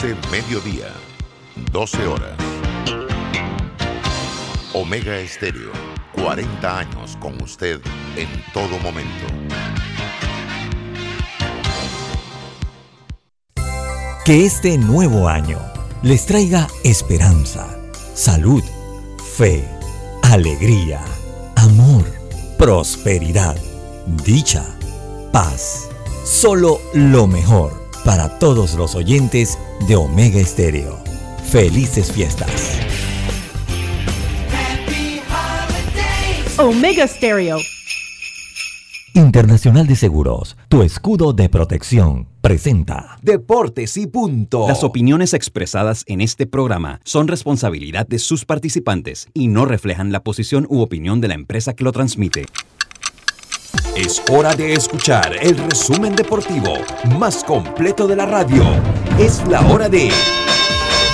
12 mediodía, 12 horas. Omega Estéreo, 40 años con usted en todo momento. Que este nuevo año les traiga esperanza, salud, fe, alegría, amor, prosperidad, dicha, paz. Solo lo mejor para todos los oyentes de Omega Estéreo. Felices fiestas. Omega Stereo. Internacional de Seguros, tu escudo de protección, presenta Deportes y punto. Las opiniones expresadas en este programa son responsabilidad de sus participantes y no reflejan la posición u opinión de la empresa que lo transmite. Es hora de escuchar el resumen deportivo más completo de la radio. Es la hora de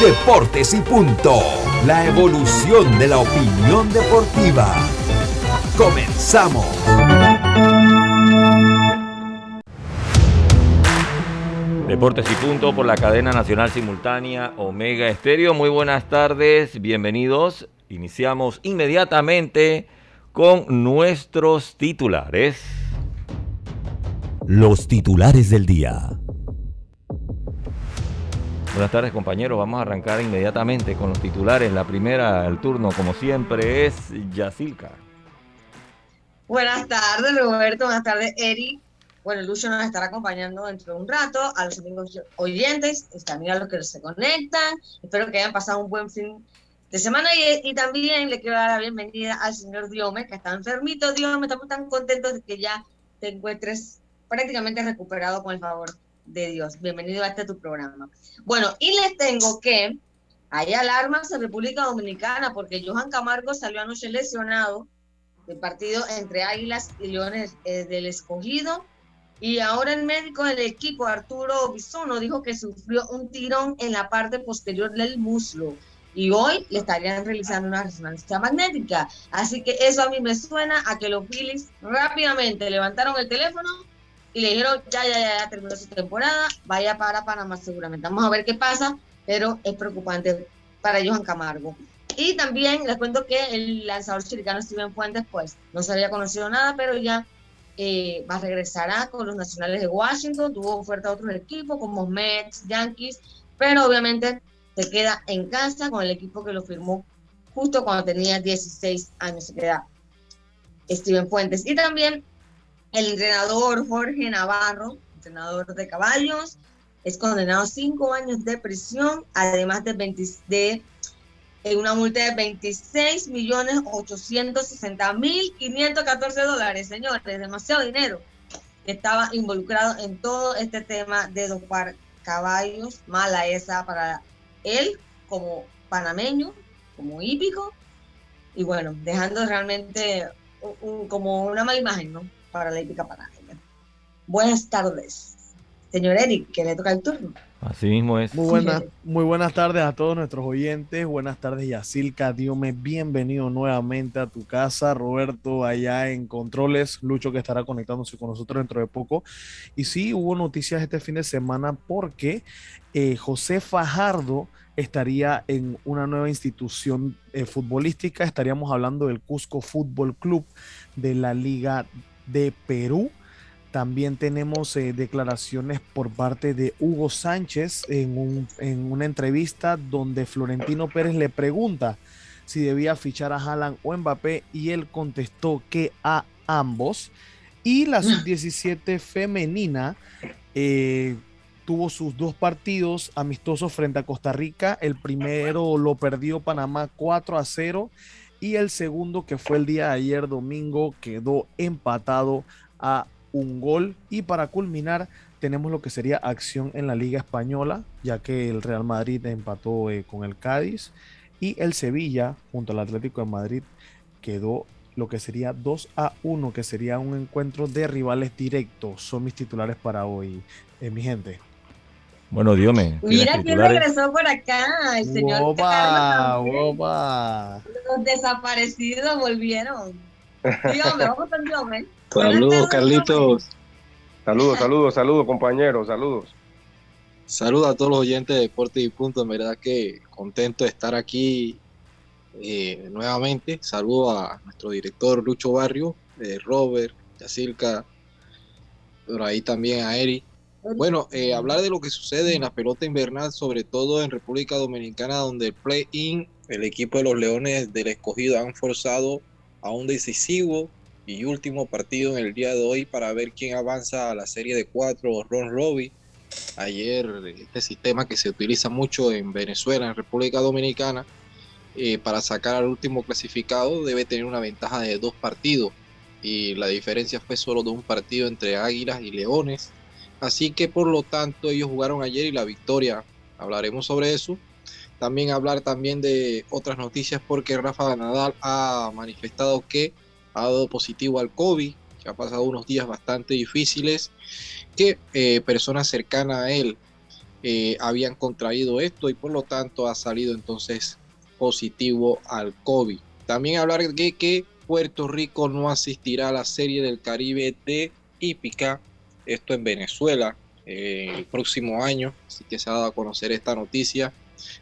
Deportes y punto. La evolución de la opinión deportiva. Comenzamos. Deportes y punto por la cadena nacional simultánea Omega Estéreo. Muy buenas tardes, bienvenidos. Iniciamos inmediatamente con nuestros titulares. los titulares del día. Buenas tardes compañeros, vamos a arrancar inmediatamente con los titulares. La primera, el turno como siempre es Yacilca. Buenas tardes, Roberto. Buenas tardes, Eric. Bueno, Lucho nos estará acompañando dentro de un rato. A los amigos oyentes, y también a los que se conectan. Espero que hayan pasado un buen fin de semana. Y, también le quiero dar la bienvenida al señor Diome, que está enfermito. Diome, estamos tan contentos de que ya te encuentres prácticamente recuperado con el favor de Dios. Bienvenido a este tu programa. Bueno, y les tengo que hay alarmas en República Dominicana porque Johan Camargo salió anoche lesionado del partido entre Águilas y Leones eh, del Escogido. Y ahora el médico del equipo, Arturo Bisono, dijo que sufrió un tirón en la parte posterior del muslo. Y hoy le estarían realizando una resonancia magnética. Así que eso a mí me suena a que los Phillies rápidamente levantaron el teléfono y le dijeron, ya, ya, ya, ya terminó su temporada, vaya para Panamá seguramente. Vamos a ver qué pasa, pero es preocupante para Johan Camargo. Y también les cuento que el lanzador chiricano Steven Fuentes, pues no se había conocido nada, pero ya eh, va, regresará con los nacionales de Washington, tuvo oferta a otros equipos como Mets, Yankees, pero obviamente se queda en casa con el equipo que lo firmó justo cuando tenía 16 años, se queda Steven Fuentes. Y también el entrenador Jorge Navarro, entrenador de caballos, es condenado a cinco años de prisión, además de, 20, de una multa de 26 millones 860 mil 514 dólares, señores, demasiado dinero. Estaba involucrado en todo este tema de dopar caballos, mala esa para él como panameño, como hípico, y bueno, dejando realmente como una mala imagen, ¿no? para la hípica panameña. Buenas tardes, señor Eric, que le toca el turno. Así mismo es. Muy buenas, muy buenas tardes a todos nuestros oyentes. Buenas tardes, Yacilca. Diome, bienvenido nuevamente a tu casa. Roberto, allá en Controles. Lucho, que estará conectándose con nosotros dentro de poco. Y sí, hubo noticias este fin de semana porque eh, José Fajardo estaría en una nueva institución eh, futbolística. Estaríamos hablando del Cusco Fútbol Club de la Liga de Perú. También tenemos eh, declaraciones por parte de Hugo Sánchez en, un, en, una entrevista donde Florentino Pérez le pregunta si debía fichar a Haaland o Mbappé y él contestó que a ambos. Y la sub-17 femenina eh, tuvo sus dos partidos amistosos frente a Costa Rica. El primero lo perdió Panamá 4 a 0 y el segundo que fue el día de ayer domingo quedó empatado a un gol y para culminar tenemos lo que sería acción en la liga española ya que el Real Madrid empató eh, con el Cádiz y el Sevilla junto al Atlético de Madrid quedó lo que sería 2 a 1 que sería un encuentro de rivales directos son mis titulares para hoy eh, mi gente bueno, Diome. Mira quién regresó por acá, el señor Opa, opa. Los desaparecidos volvieron. Vamos con. Saludos, Carlitos. Saludos, saludos, saludos, compañeros, saludos. Saludos a todos los oyentes de Deportes y Punto. En verdad que contento de estar aquí eh, nuevamente. Saludo a nuestro director Lucho Barrio, eh, Robert, Yacirca, por ahí también a Eri. Bueno, eh, hablar de lo que sucede en la pelota invernal, sobre todo en República Dominicana, donde el play-in, el equipo de los Leones del Escogido han forzado a un decisivo y último partido en el día de hoy para ver quién avanza a la serie de cuatro, Ron Robbie. Ayer, este sistema que se utiliza mucho en Venezuela, en República Dominicana, eh, para sacar al último clasificado debe tener una ventaja de dos partidos y la diferencia fue solo de un partido entre Águilas y Leones. Así que por lo tanto ellos jugaron ayer y la victoria, hablaremos sobre eso. También hablar también de otras noticias porque Rafa Nadal ha manifestado que ha dado positivo al COVID, que ha pasado unos días bastante difíciles, que eh, personas cercanas a él eh, habían contraído esto y por lo tanto ha salido entonces positivo al COVID. También hablar de que Puerto Rico no asistirá a la Serie del Caribe de Hípica, esto en Venezuela, eh, el próximo año, así que se ha dado a conocer esta noticia.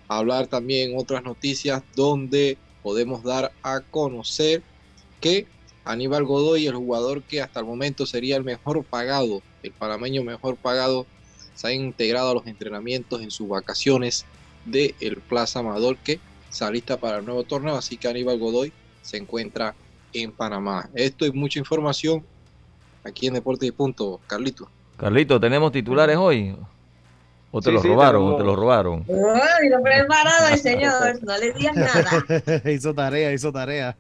Hablar también otras noticias donde podemos dar a conocer que Aníbal Godoy, el jugador que hasta el momento sería el mejor pagado, el panameño mejor pagado, se ha integrado a los entrenamientos en sus vacaciones del el Plaza Amador que se para el nuevo torneo, así que Aníbal Godoy se encuentra en Panamá. Esto es mucha información aquí en Deportes y Punto, Carlito. Carlito, ¿tenemos titulares hoy? ¿O te sí, lo sí, robaron? ¿O te lo robaron? Uy, lo preparado el señor, no le digas nada. hizo tarea, hizo tarea.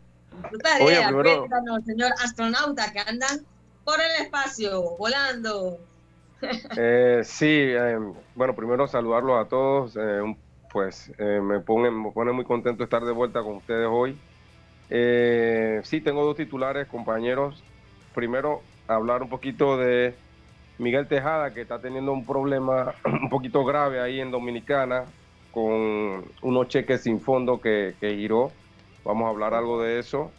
Hizo tarea, Oye, primero... cuéntanos, señor astronauta, que andan por el espacio, volando. Eh, sí, eh, bueno, primero saludarlos a todos. Eh, pues eh, me, pone, me pone muy contento estar de vuelta con ustedes hoy. Eh, sí, tengo dos titulares, compañeros. Primero, hablar un poquito de Miguel Tejada, que está teniendo un problema un poquito grave ahí en Dominicana con unos cheques sin fondo que, giró. Vamos a hablar algo de eso.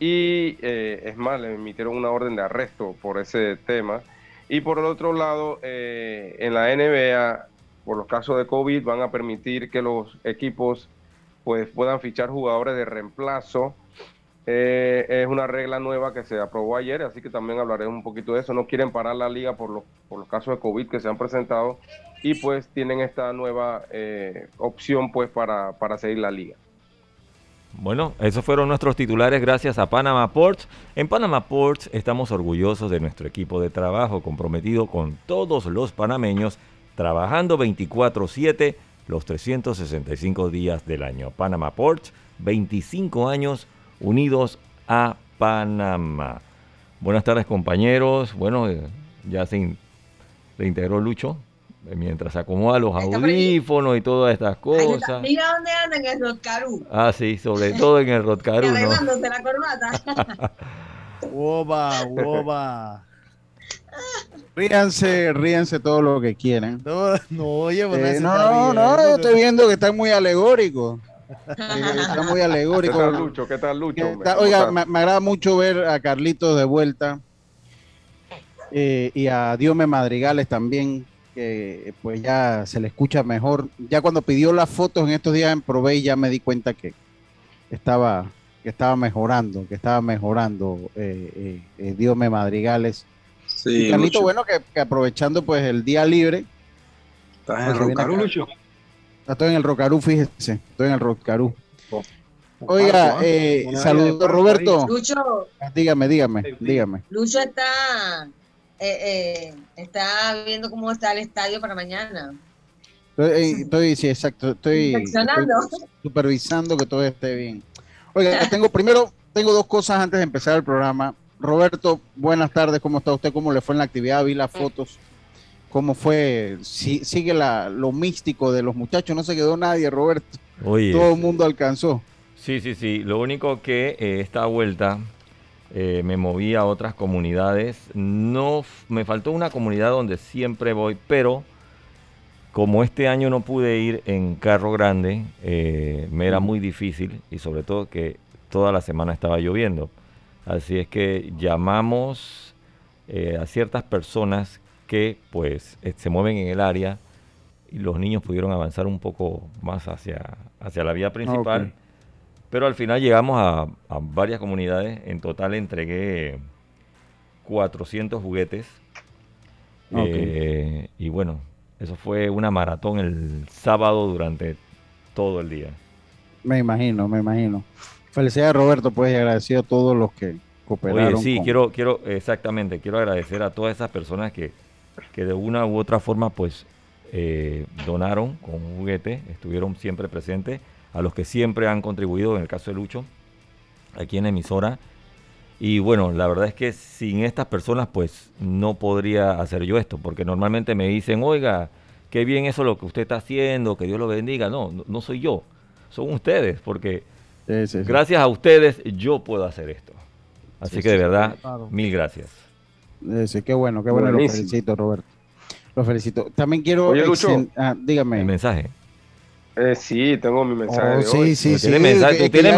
Y eh, es más, le emitieron una orden de arresto por ese tema. Y por el otro lado, eh, en la NBA, por los casos de COVID, van a permitir que los equipos pues, puedan fichar jugadores de reemplazo eh, es una regla nueva que se aprobó ayer, así que también hablaré un poquito de eso. No quieren parar la liga por los, por los casos de COVID que se han presentado y pues tienen esta nueva eh, opción pues para, para seguir la liga. Bueno, esos fueron nuestros titulares gracias a Panama Ports. En Panama Ports estamos orgullosos de nuestro equipo de trabajo comprometido con todos los panameños, trabajando 24/7 los 365 días del año. Panama Ports, 25 años unidos a Panamá. Buenas tardes compañeros. Bueno, eh, ya se, integró Lucho eh, mientras acomoda los audífonos y todas estas cosas. Mira dónde anda en el Rotcarú. Ah, sí, sobre todo en el Rotcarú. ¿no? la corbata. Woba, woba. Ríanse, ríanse todo lo que quieran. No, no, oye, eh, no, no, no, estoy viendo que están muy alegóricos. Está muy alegórico. ¿Qué tal, Lucho? ¿Qué tal, Lucho? oiga, me, me, agrada mucho ver a Carlitos de vuelta eh, y a Diome Madrigales también, que pues ya se le escucha mejor. Ya cuando pidió las fotos en estos días en Provey ya me di cuenta que estaba, que estaba mejorando, que estaba mejorando eh, eh, eh Diome Madrigales. Sí, y Carlito, bueno, que, que, aprovechando pues el día libre. ¿Estás en pues, Lucho? Estoy en el Rocarú, fíjese. Estoy en el Rocarú. Oh. Oiga, eh, saludos Roberto. Lucho. Dígame, dígame, dígame. Lucho está, eh, eh, está viendo cómo está el estadio para mañana. Estoy, estoy sí, exacto. Estoy, estoy, supervisando que todo esté bien. Oiga, tengo primero, tengo dos cosas antes de empezar el programa. Roberto, buenas tardes, ¿cómo está usted? ¿Cómo le fue en la actividad? Vi las fotos cómo fue, si, sigue la, lo místico de los muchachos, no se quedó nadie, Roberto. Todo el mundo alcanzó. Sí, sí, sí. Lo único que eh, esta vuelta eh, me moví a otras comunidades. No, me faltó una comunidad donde siempre voy, pero como este año no pude ir en carro grande, eh, me era muy difícil y sobre todo que toda la semana estaba lloviendo. Así es que llamamos a ciertas personas que pues eh, se mueven en el área y los niños pudieron avanzar un poco más hacia, hacia la vía principal. Pero al final llegamos a, a varias comunidades. En total entregué 400 juguetes. Eh, y bueno, eso fue una maratón el sábado durante todo el día. Me imagino, me imagino. Felicidades Roberto, pues y agradecido a todos los que cooperaron. Oye, sí, con- quiero, quiero, exactamente, quiero agradecer a todas esas personas que, que de una u otra forma, pues, eh, donaron con un juguete, estuvieron siempre presentes, a los que siempre han contribuido, en el caso de Lucho, aquí en la emisora. Y bueno, la verdad es que sin estas personas, pues, no podría hacer yo esto, porque normalmente me dicen, oiga, qué bien eso lo que usted está haciendo, que Dios lo bendiga. No, no, no soy yo, son ustedes, porque Sí, sí, sí. gracias a ustedes yo puedo hacer esto. Así Sí, que de verdad, mil gracias. Sí, qué bueno, qué bueno, lo Buenísimo. felicito, Roberto. Lo felicito. También quiero. Oye, Lucho. ah, dígame. El mensaje. Eh, sí, tengo mi mensaje Oh, sí, hoy. sí, sí. tienes mensaje, que- tú que tienes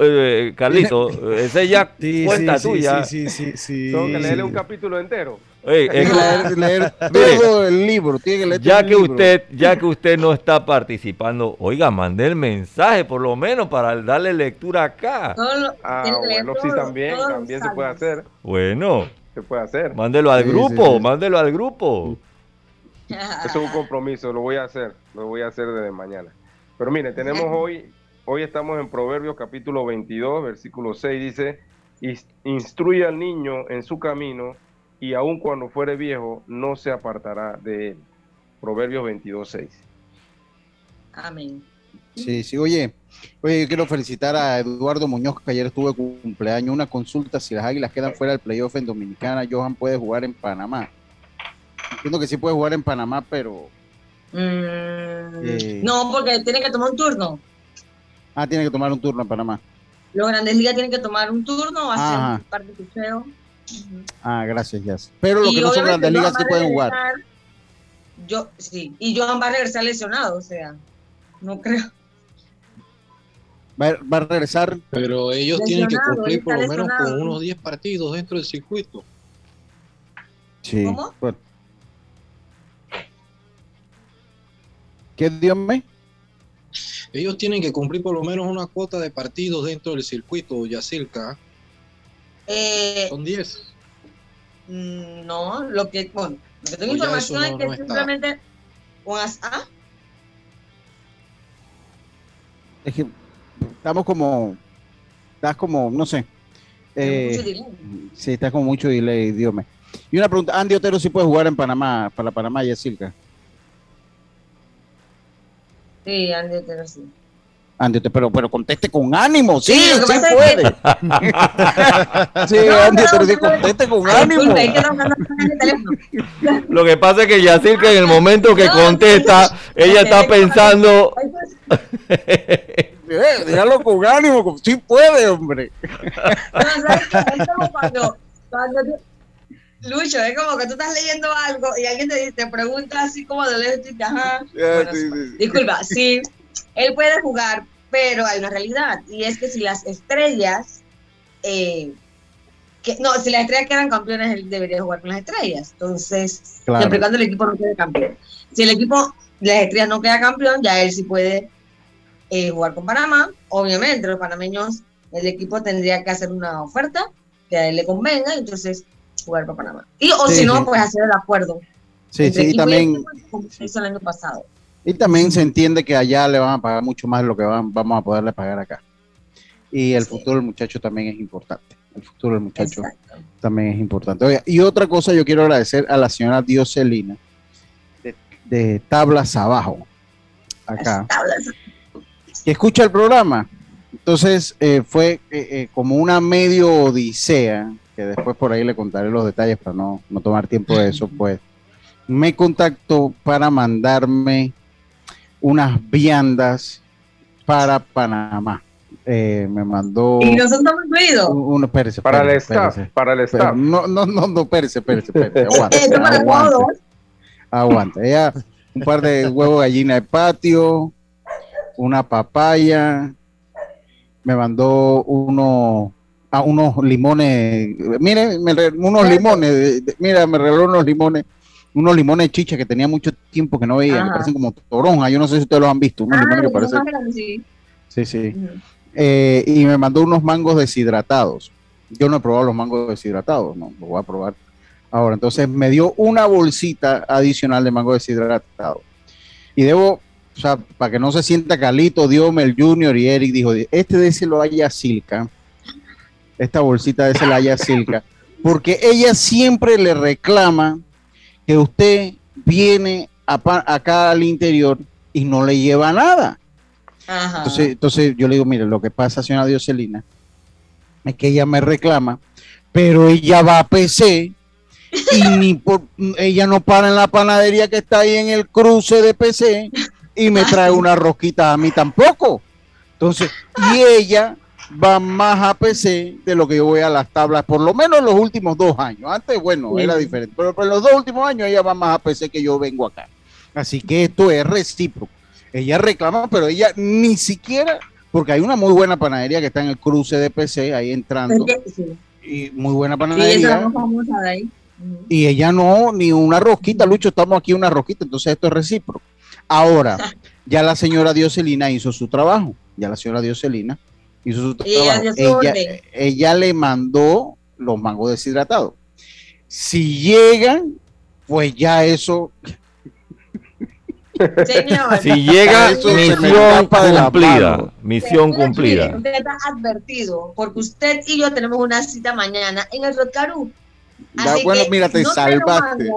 eh, Carlito. Ese ya Sí, cuenta sí, tuya. Sí, sí, sí, sí. Tengo que leerle sí. un capítulo entero. Oye, Tiene que leer, todo el libro. Tiene que leer todo ya el que libro. usted, ya que usted no está participando, oiga, mande el mensaje por lo menos para darle lectura acá. Lo- Ah, bueno, sí, también, también se puede hacer. Bueno, Se puede hacer. mándelo al Sí, grupo, sí. mándelo al grupo. Eso es un compromiso, lo voy a hacer, lo voy a hacer desde mañana. Pero mire, tenemos hoy, hoy estamos en Proverbios capítulo 22, versículo 6, dice, "Ins- instruye al niño en su camino y aun cuando fuere viejo no se apartará de él. Proverbios 22, 6. Amén. Sí, sí, oye, oye, yo quiero felicitar a Eduardo Muñoz, que ayer estuvo cumpleaños. Una consulta, si las águilas quedan fuera del playoff en Dominicana, Johan puede jugar en Panamá. Entiendo que sí puede jugar en Panamá, pero. Mm, Eh. No, porque tiene que tomar un turno. Ah, tiene que tomar un turno en Panamá. Los grandes ligas tienen que tomar un turno, hacer un par de. Ah, gracias, Jazz. Pero los Y que no son grandes ligas sí pueden jugar. Yo, sí, y Johan va a regresar lesionado, o sea, no creo. Va, va a regresar. Pero ellos tienen que cumplir por lo menos con unos 10 partidos dentro del circuito. Sí. ¿Cómo? Bueno. ¿Qué Dios me? Ellos tienen que cumplir por lo menos una cuota de partidos dentro del circuito, Yacirca. Eh, Son 10. mm, no, lo que, bueno, lo que tengo información es que no está. simplemente con as- ah, Es que estamos como. Estás como, no sé. Eh, mucho delay. sí, está con mucho delay, Dios me. Y una pregunta, Andy Otero sí puede jugar en Panamá, para Panamá y Silca. Sí, Andy Otero sí. Andy pero, pero conteste con ánimo, sí, Sí, que sí puede. sí, No, Andy pero- sí conteste con Ay, ánimo. que. Lo que pasa es que Yacirca en el momento que No, contesta, ella está pensando, pues, Eh, dígalo con ánimo, sí puede, hombre. Cuando, cuando Lucho, es como que tú estás leyendo algo y alguien te, te pregunta así como de lejos ajá. Bueno, sí, sí. Disculpa, sí, él puede jugar, pero hay una realidad y es que si las estrellas, eh, que, no, si las estrellas quedan campeones, él debería jugar con las estrellas. Entonces, Claro. siempre cuando el equipo no quede campeón. Si el equipo, las estrellas no queda campeón, ya él sí puede eh, jugar con Panamá. Obviamente, los panameños, el equipo tendría que hacer una oferta que a él le convenga entonces jugar para Panamá. Y, o Sí, si no, sí. pues hacer el acuerdo. Sí, sí, y también, como se hizo el año pasado. Y también se entiende que allá le van a pagar mucho más de lo que van- vamos a poderle pagar acá. Y el Sí. futuro del muchacho también es importante. El futuro del muchacho Exacto. también es importante. Oiga, y otra cosa, yo quiero agradecer a la señora Dioselina de, de Tablas Abajo, acá, tablas. que escucha el programa. Entonces, eh, fue eh, eh, como una medio odisea, que después por ahí le contaré los detalles para no, no tomar tiempo de eso, pues me contactó para mandarme unas viandas para Panamá. Eh, me mandó Y nosotros hemos incluido. uno, espérese, Para el staff, espérese. para el staff. no, no, no, no, espérese, espérese, espérese, aguante, Esto para aguante, todos. aguante. Ella, un par de huevos de gallina de patio, una papaya, me mandó uno, a unos limones, mire, me re- unos limones, mira, me regaló unos limones unos limones chicha que tenía mucho tiempo que no veía, me parecen como toronja, yo no sé si ustedes los han visto, unos ah, limones que parecen... Sí, sí. sí. Eh, y me mandó unos mangos deshidratados. Yo no he probado los mangos deshidratados, no, los voy a probar ahora. Entonces me dio una bolsita adicional de mango deshidratado. Y debo, o sea, para que no se sienta Calito, Diomel Junior y Eric dijo, este de ese lo haya Silca, esta bolsita de ese la haya Silca, porque ella siempre le reclama que usted viene acá al interior y no le lleva nada. Entonces, entonces yo le digo, mire, lo que pasa, señora Dioselina, es que ella me reclama, pero ella va a PC y ni por, ella no para en la panadería que está ahí en el cruce de PC y me trae una rosquita a mí tampoco. Entonces, y ella va más a PC de lo que yo voy a las tablas, por lo menos en los últimos dos años. Antes, bueno, era diferente, pero en los dos últimos años ella va más a PC que yo vengo acá. Así que esto es recíproco. Ella reclama, pero ella ni siquiera, porque hay una muy buena panadería que está en el cruce de PC, ahí entrando. Y muy buena panadería. Y ella no, ni una rosquita, Lucho, estamos aquí una rosquita, entonces esto es recíproco. Ahora, ya la señora Dioselina hizo su trabajo, ya la señora Dioselina hizo su trabajo. Ella, ella, le mandó los mangos deshidratados. Si llegan, pues ya eso si llega, misión cumplida. Misión cumplida. Usted está advertido, porque usted y yo tenemos una cita mañana en el Rotcarú. bueno, mira, te salvaste.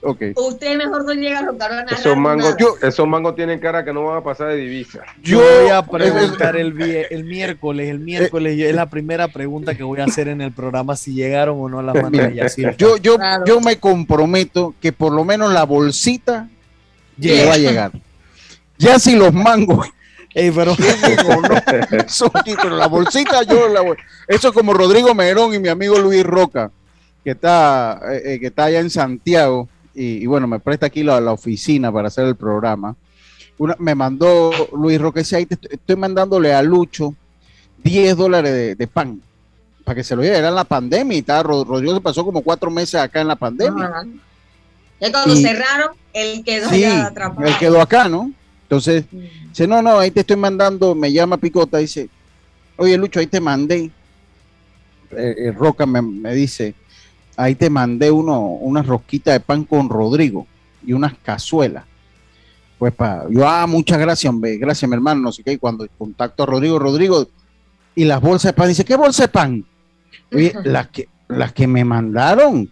Okay. Usted mejor no llega a Rotcarú a esos mangos, esos mangos tienen cara que no van a pasar de divisa. Yo voy a preguntar el, el miércoles. El miércoles es la primera pregunta que voy a hacer en el programa si llegaron o no a la pantalla. Yo, yo, yo me comprometo que por lo menos la bolsita va a llegar. Ya si los mangos. pero, pero la bolsita yo la voy. Eso es como Rodrigo Merón y mi amigo Luis Roca, que está, eh, eh, que está allá en Santiago. Y, bueno, me presta aquí la, la, oficina para hacer el programa. Una, me mandó Luis Roca, dice, ahí estoy mandándole a Lucho 10 dólares de, pan para que se lo lleve. Era en la pandemia y tal. Rodrigo se pasó como cuatro meses acá en la pandemia. Ya cuando cerraron, él quedó atrapado. Él quedó acá, ¿no? Entonces, mm. dice, no, no, ahí te estoy mandando, me llama Picota, dice, oye Lucho, ahí te mandé. Eh, eh, Roca me, dice, ahí te mandé uno, una rosquita de pan con Rodrigo y unas cazuelas. Pues para, yo, ah, muchas gracias, hombre, gracias, mi hermano, no sé qué, y cuando contacto a Rodrigo, Rodrigo, y las bolsas de pan, dice, ¿qué bolsa de pan? Oye, las que, las que me mandaron,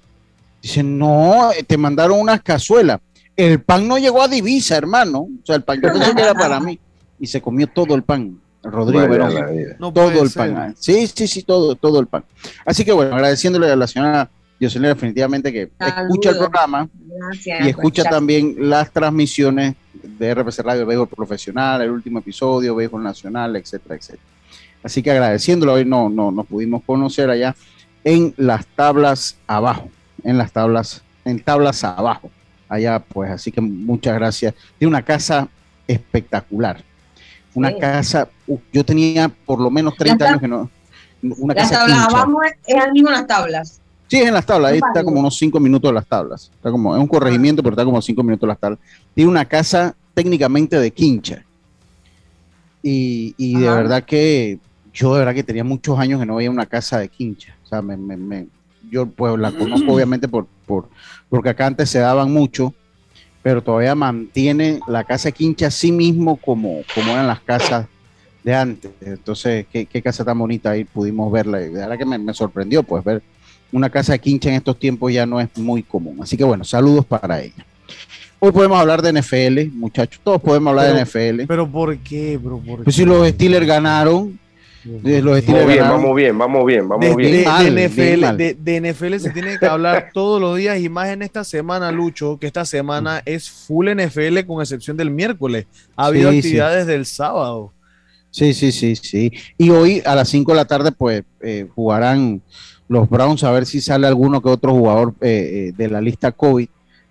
Dice, no, eh, te mandaron unas cazuelas. El pan no llegó a divisa, hermano. O sea, el pan yo pensé que era para mí. Y se comió todo el pan. Rodrigo Verón. todo el pan. Sí, sí, sí, todo, todo el pan. Así que bueno, agradeciéndole a la señora Jocelyn definitivamente que escucha el programa y escucha también las transmisiones de RPC Radio Béisbol Profesional, el último episodio, Béisbol Nacional, etcétera, etcétera. Así que agradeciéndolo, hoy no, no nos pudimos conocer allá en las tablas abajo en las tablas, en tablas abajo. Allá, pues, así que muchas gracias. De una casa espectacular. Una casa, yo tenía por lo menos 30 años que no. Una las casa tablas abajo es mismo las tablas. Sí, es en las tablas, ahí está como unos 5 minutos de las tablas. Está como, es un corregimiento, pero está como 5 minutos de las tablas. Tiene una casa técnicamente de quincha. Y, y de verdad que yo de verdad que tenía muchos años que no veía una casa de quincha. O sea, me, me, yo pues la conozco obviamente por, por, porque acá antes se daban mucho, pero todavía mantiene la casa quincha a sí mismo como, como eran las casas de antes. Entonces, qué, casa tan bonita ahí pudimos verla. Y de verdad que me, sorprendió, pues ver una casa de quincha en estos tiempos ya no es muy común. Así que bueno, saludos para ella. Hoy podemos hablar de NFL, muchachos. Todos podemos hablar de NFL. Pero ¿por qué, bro? pues si los Steelers ganaron, vamos bien, vamos bien, vamos bien, vamos bien. De, NFL, se tiene que hablar todos los días y más en esta semana, Lucho, que esta semana es full NFL con excepción del miércoles. Ha habido actividades del sábado. Sí, sí, sí, sí. Y hoy a las 5 de la tarde, pues eh, jugarán los Browns a ver si sale alguno que otro jugador eh, eh, de la lista COVID.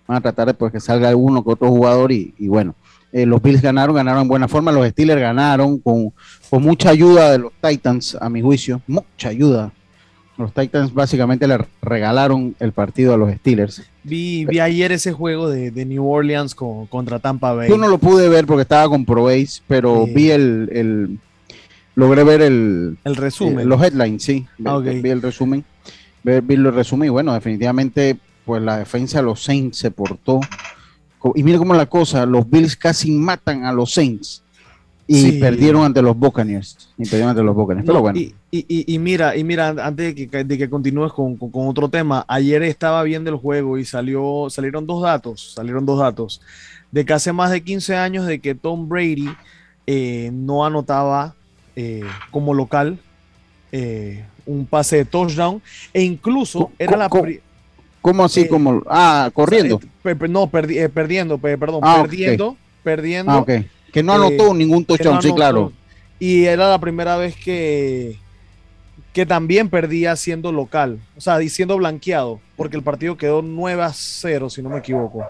Van a tratar de pues, que salga alguno que otro jugador y bueno eh, los Bills ganaron, ganaron en buena forma. Los Steelers ganaron con, con mucha ayuda de los Titans, a mi juicio. Mucha ayuda. Los Titans básicamente le regalaron el partido a los Steelers. Vi, vi ayer ese juego de, de New Orleans con, contra Tampa Bay. Yo no lo pude ver porque estaba con ProAce, pero vi el, el- logré ver el, El resumen. eh, los headlines, sí. Vi, Ah, el resumen. Vi, vi el resumen y bueno, definitivamente, pues la defensa de los Saints se portó. Y mira cómo la cosa, los Bills casi matan a los Saints y Sí. perdieron ante los Buccaneers. Y perdieron ante los Buccaneers. Pero No, bueno, y, y- y- y mira, y mira, antes de que, de que continúes con, con- con otro tema, ayer estaba viendo el juego y salió, salieron dos datos, salieron dos datos, de que hace más de 15 años de que Tom Brady eh, no anotaba eh, como local eh, un pase de touchdown e incluso era la... ¿cómo así? eh, como, ah, corriendo. eh, no, perdi- eh, perdiendo, pe- perdón, Ah, perdiendo, perdiendo. Ah, ok. Que no anotó ningún no touchdown, sí, claro. Y era la primera vez que, que también perdía siendo local, o sea, diciendo blanqueado, porque el partido quedó 9 a 0, si no me equivoco.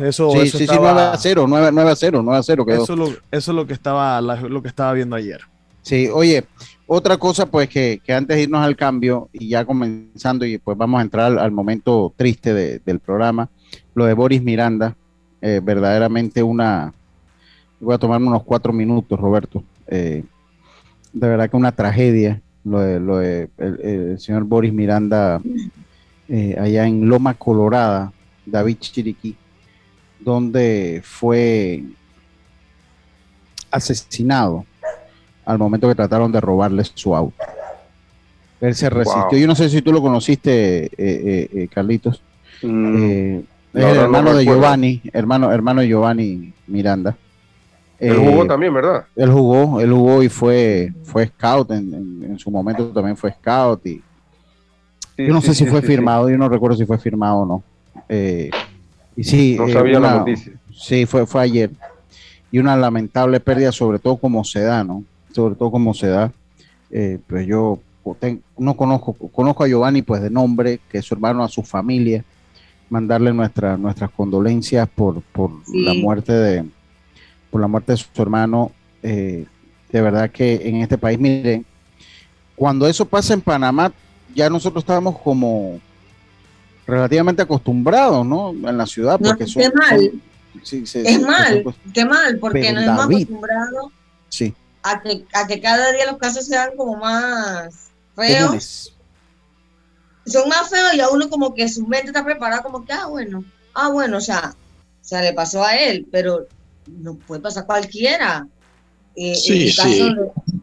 Eso, Sí, eso sí, sí, estaba- 9 a 0, 9, 9 a 0, 9 a 0 quedó. Eso, es lo, eso es lo que estaba lo que estaba viendo ayer. Sí, oye, otra cosa pues que, que antes de irnos al cambio y ya comenzando y pues vamos a entrar al, al momento triste de- del programa, lo de Boris Miranda, eh, verdaderamente una, voy a tomarme unos cuatro minutos, Roberto, eh, de verdad que una tragedia lo de, lo de el, el señor Boris Miranda eh, allá en Loma Colorada, David Chiriquí, donde fue asesinado al momento que trataron de robarle su auto. Él se resistió. Wow. Yo no sé si tú lo conociste, eh, eh, eh, Carlitos. Mm, Eh, es el no hermano de. Giovanni, hermano, hermano de Giovanni Miranda. él jugó también, ¿verdad? Él jugó, él jugó y fue, fue scout en, en- en su momento también fue scout y Sí, yo no sí, sé si sí, fue firmado, yo no recuerdo si fue firmado o no. Y sí, No eh, sabía la noticia. Sí, fue, fue ayer. Y una lamentable pérdida, sobre todo como se da, ¿no? Sobre todo como se da. Eh, pues yo ten- no conozco, conozco a Giovanni pues de nombre, que es su hermano, a su familia. Mandarle nuestra, nuestras condolencias por, por Sí. la muerte de por la muerte de su hermano. Eh, de verdad que en este país, miren, cuando eso pasa en Panamá, ya nosotros estábamos como relativamente acostumbrados, ¿no? En la ciudad, No, porque son, qué mal. son- sí, sí, Es sí, mal, son- qué mal, porque Pero nos hemos acostumbrado sí, a que, a que cada día los casos sean como más feos. Son más feos y a uno como que su mente está preparada como que, ah, bueno, ah, bueno, o sea, o sea, le pasó a él, pero no puede pasar a cualquiera. Eh, Sí, en el caso sí. de,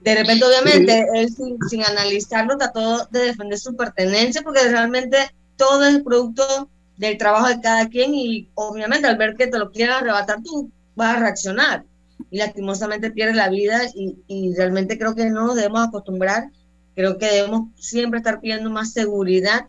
de repente, obviamente, él sin, sin analizarlo trató de defender su pertenencia porque realmente todo es producto del trabajo de cada quien y obviamente al ver que te lo quieren arrebatar, tú vas a reaccionar y lastimosamente pierdes la vida y, y realmente creo que no nos debemos acostumbrar, creo que debemos siempre estar pidiendo más seguridad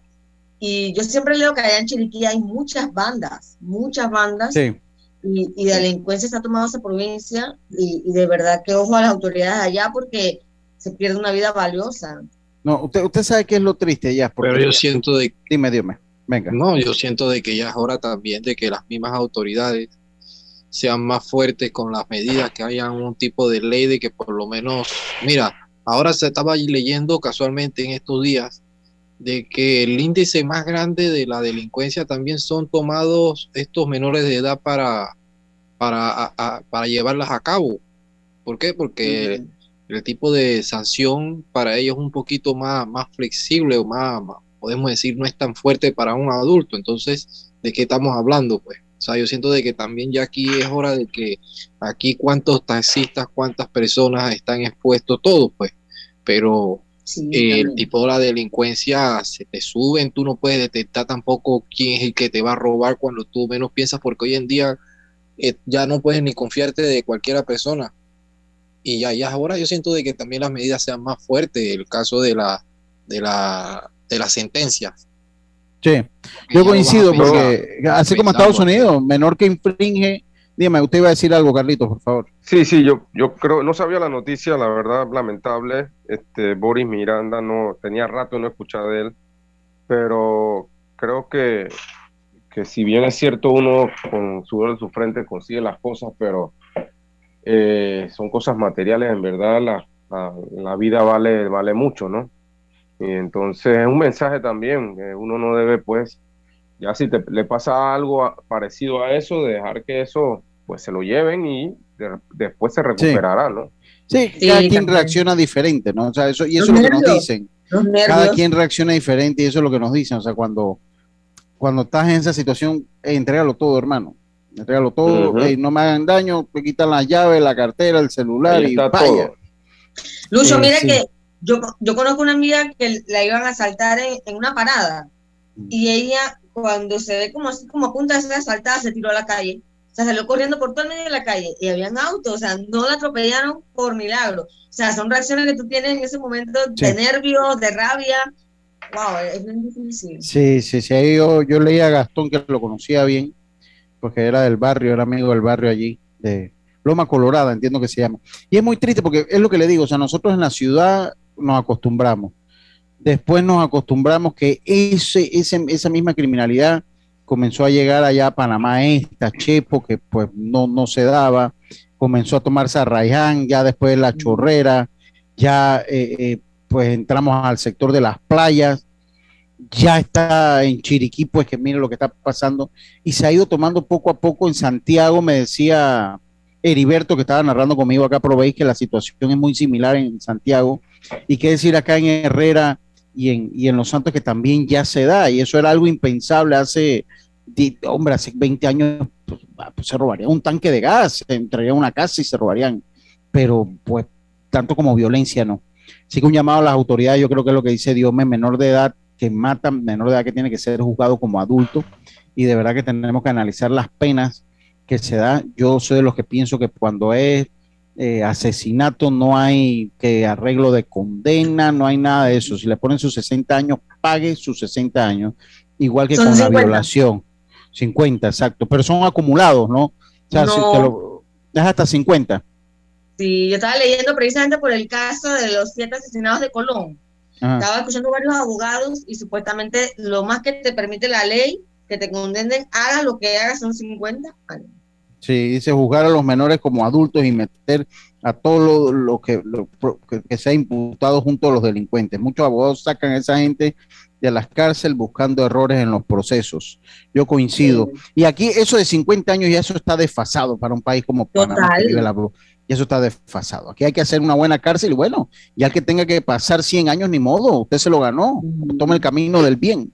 y yo siempre leo que allá en Chiriquí hay muchas bandas, muchas bandas Sí, y, y delincuencia se ha tomado esa provincia y, y de verdad que ojo a las autoridades allá porque se pierde una vida valiosa. No, usted, usted sabe qué es lo triste ya, porque Pero yo siento de dime, dime, venga. No, yo siento de que ya es hora también de que las mismas autoridades sean más fuertes con las medidas, que haya un tipo de ley de que por lo menos, mira, ahora se estaba leyendo casualmente en estos días de que el índice más grande de la delincuencia también son tomados estos menores de edad para, para, a- a- para llevarlas a cabo. ¿Por qué? Porque el tipo de sanción para ellos es un poquito más, más flexible o más, más- podemos decir, no es tan fuerte para un adulto. Entonces, ¿de qué estamos hablando? Pues, o sea, yo siento de que también ya aquí es hora de que aquí cuántos taxistas, cuántas personas están expuestos, todos, pues, pero Sí, eh, el tipo de la delincuencia se te suben, tú no puedes detectar tampoco quién es el que te va a robar cuando tú menos piensas, porque hoy en día eh, ya no puedes ni confiarte de cualquiera persona. Y ya, ya ahora yo siento de que también las medidas sean más fuertes, el caso de la, de la, de las sentencias. Sí, yo coincido porque así como. Estados Unidos, menor que infringe, dígame, usted iba a decir algo, Carlitos, por favor. Sí, sí, yo, yo creo, no sabía la noticia, la verdad, lamentable. Este, Boris Miranda, no, tenía rato no escuchar de él, pero creo que, que si bien es cierto, uno con sudor de su frente consigue las cosas, pero eh, son cosas materiales, en verdad, la, la, la vida vale, vale mucho, ¿no? Y entonces es un mensaje también, que uno no debe pues, ya si te, le pasa algo parecido a eso, de dejar que eso pues se lo lleven y después se recuperará, ¿no? Sí, cada quien reacciona diferente, ¿no? O sea, eso, y eso es lo que nos dicen. Cada quien reacciona diferente y eso es lo que nos dicen. O sea, cuando, cuando estás en esa situación, entrégalo todo, hermano. Entrégalo todo, no me hagan daño, me quitan la llave, la cartera, el celular y vaya. Lucho, mira que yo, yo conozco una amiga que la iban a asaltar en, una parada mm. y ella cuando se ve como así como a punto de ser asaltada se tiró a la calle. O sea, salió corriendo por todo el medio de la calle y habían autos, o sea, no la atropellaron por milagro. O sea, son reacciones que tú tienes en ese momento de nervios, de rabia. Wow, es bien difícil. Sí, sí, sí. Yo, yo leía a Gastón que lo conocía bien, porque era del barrio, era amigo del barrio allí, de Loma Colorada, entiendo que se llama. Y es muy triste porque es lo que le digo, o sea, nosotros en la ciudad nos acostumbramos. Después nos acostumbramos que ese, ese, esa misma criminalidad comenzó a llegar allá a Panamá esta, Chepo, que pues no, no se daba, comenzó a tomarse a Rayán, ya después la Chorrera, ya eh, eh, pues entramos al sector de las playas, ya está en Chiriquí, pues que mire lo que está pasando, y se ha ido tomando poco a poco. En Santiago, me decía Heriberto que estaba narrando conmigo acá, probéis que la situación es muy similar en Santiago, y qué decir acá en Herrera y en, y en Los Santos que también ya se da, y eso era algo impensable hace, hombre, hace 20 años pues, pues, se robaría un tanque de gas, se entraría a una casa y se robarían, pero pues tanto como violencia no. Así que un llamado a las autoridades, yo creo que es lo que dice Dios, menor de edad que mata, menor de edad que tiene que ser juzgado como adulto, y de verdad que tenemos que analizar las penas que se da. Yo soy de los que pienso que cuando es eh, asesinato no hay que arreglo de condena, no hay nada de eso. Si le ponen sus 60 años, pague sus 60 años, igual que con la violación. 50, exacto, pero son acumulados, ¿no? O sea, si te lo, es hasta 50. Sí, yo estaba leyendo precisamente por el caso de los siete asesinados de Colón. Estaba escuchando varios abogados y supuestamente lo más que te permite la ley que te condenen, haga lo que hagas, son 50 años. Sí, dice juzgar a los menores como adultos y meter a todo lo, que, que, sea imputado junto a los delincuentes. Muchos abogados sacan a esa gente de las cárceles buscando errores en los procesos. Yo coincido. Y aquí eso de 50 años ya eso está desfasado para un país como Panamá. Y eso está desfasado. Aquí hay que hacer una buena cárcel y bueno, ya que tenga que pasar 100 años, ni modo, usted se lo ganó. Toma el camino del bien.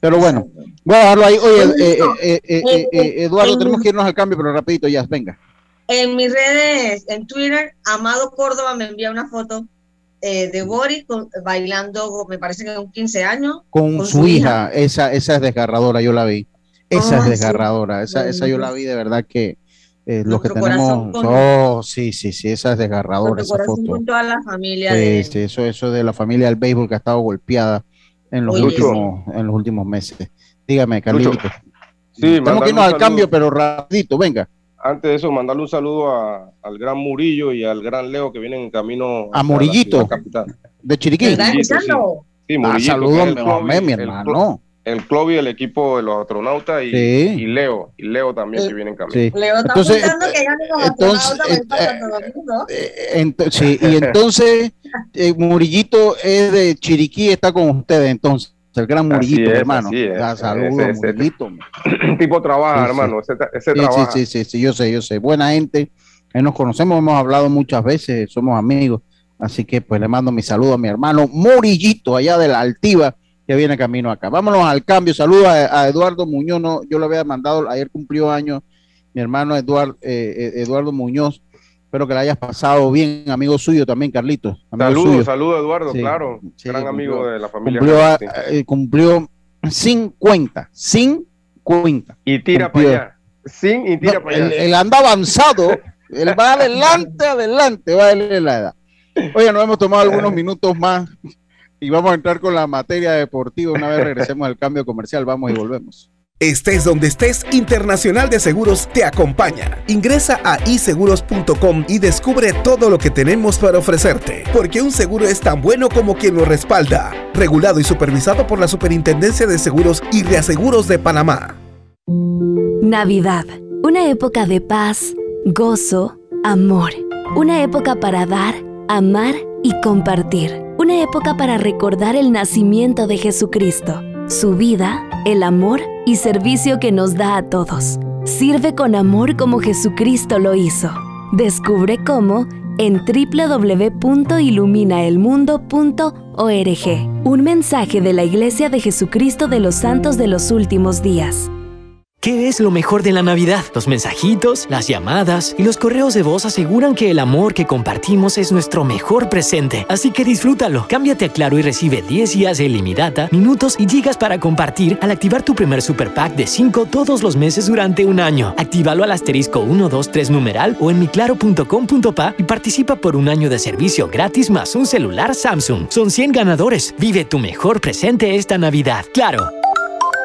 Pero bueno, voy a dejarlo ahí. Oye, eh, eh, eh, Eduardo, tenemos que irnos al cambio, pero rapidito ya, venga. En mis redes, en Twitter, Amado Córdoba me envía una foto de Boris bailando, me parece que con 15 años. Con, su, hija. Esa, esa es desgarradora, yo la vi. Esa es desgarradora, esa, esa yo la vi de verdad que eh, lo que tenemos. Oh, sí, sí, sí, esa es desgarradora. Esa foto. Con toda la familia. Sí, sí, eso, eso de la familia del béisbol que ha estado golpeada en los, últimos, en los últimos meses. Dígame, Carlito. Sí, Tenemos que irnos al cambio, pero rapidito, venga. Antes de eso, mandarle un saludo a, al gran Murillo y al gran Leo que vienen en camino a Murillito, de Chiriquí. Sí, sí, sí. ah, saludos, mi hermano el club y el equipo de los astronautas y, y Leo, y Leo también que viene en camino. Leo está entonces, que ya no entonces, eh, sí, y entonces eh, Murillito es de Chiriquí, está con ustedes entonces. El gran Murillito, hermano. Saludos, Murillito. tipo trabaja, hermano. Ese, ese trabaja. Sí, sí, sí, yo sé, yo sé. Buena gente. nos conocemos, hemos hablado muchas veces, somos amigos. Así que pues le mando mi saludo a mi hermano Murillito, allá de la Altiva que viene camino acá. Vámonos al cambio. Saludos a, Eduardo Muñoz. yo lo había mandado, ayer cumplió años mi hermano Eduardo, eh, eh, Eduardo Muñoz. Espero que le hayas pasado bien, amigo suyo también, Carlitos. Saludos, saludos Eduardo, claro. gran amigo de la familia. Cumplió, eh, cumplió 50, 50. Y tira para allá. Sin y tira para allá. Él, anda avanzado. él va adelante, adelante, va a la edad. Oye, nos hemos tomado algunos minutos más y vamos a entrar con la materia deportiva. Una vez regresemos al cambio comercial, vamos y volvemos. Estés donde estés, Internacional de Seguros te acompaña. Ingresa a iseguros.com y descubre todo lo que tenemos para ofrecerte, porque un seguro es tan bueno como quien lo respalda. Regulado y supervisado por la Superintendencia de Seguros y Reaseguros de Panamá. Navidad, una época de paz, gozo, amor, una época para dar, amar y compartir una época para recordar el nacimiento de Jesucristo, su vida, el amor y servicio que nos da a todos. Sirve con amor como Jesucristo lo hizo. Descubre cómo en www.iluminaelmundo.org. Un mensaje de la Iglesia de Jesucristo de los Santos de los Últimos Días. ¿Qué es lo mejor de la Navidad? Los mensajitos, las llamadas y los correos de voz aseguran que el amor que compartimos es nuestro mejor presente. Así que disfrútalo. Cámbiate a Claro y recibe 10 días de ilimitada, minutos y gigas para compartir al activar tu primer super pack de 5 todos los meses durante un año. Actívalo al asterisco 123 numeral o en miclaro.com.pa y participa por un año de servicio gratis más un celular Samsung. Son 100 ganadores. Vive tu mejor presente esta Navidad. Claro.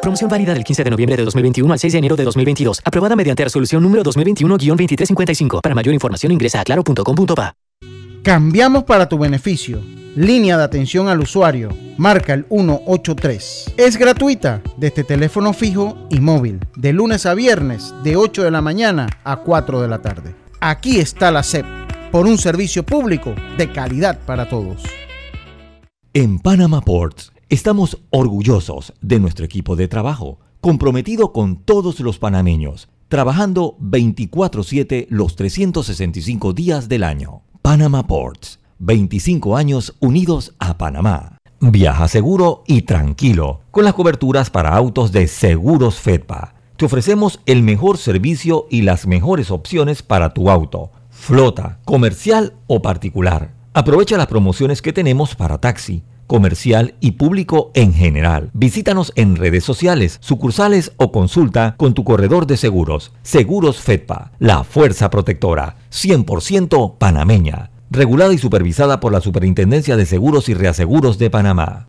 Promoción válida del 15 de noviembre de 2021 al 6 de enero de 2022. Aprobada mediante resolución número 2021-2355. Para mayor información ingresa a claro.com.pa. Cambiamos para tu beneficio. Línea de atención al usuario. Marca el 183. Es gratuita desde teléfono fijo y móvil. De lunes a viernes, de 8 de la mañana a 4 de la tarde. Aquí está la SEP. Por un servicio público de calidad para todos. En Panama Ports Estamos orgullosos de nuestro equipo de trabajo, comprometido con todos los panameños, trabajando 24/7 los 365 días del año. Panama Ports, 25 años unidos a Panamá. Viaja seguro y tranquilo con las coberturas para autos de Seguros Fedpa. Te ofrecemos el mejor servicio y las mejores opciones para tu auto, flota, comercial o particular. Aprovecha las promociones que tenemos para taxi comercial y público en general. Visítanos en redes sociales, sucursales o consulta con tu corredor de seguros. Seguros Fedpa, la fuerza protectora, 100% panameña, regulada y supervisada por la Superintendencia de Seguros y Reaseguros de Panamá.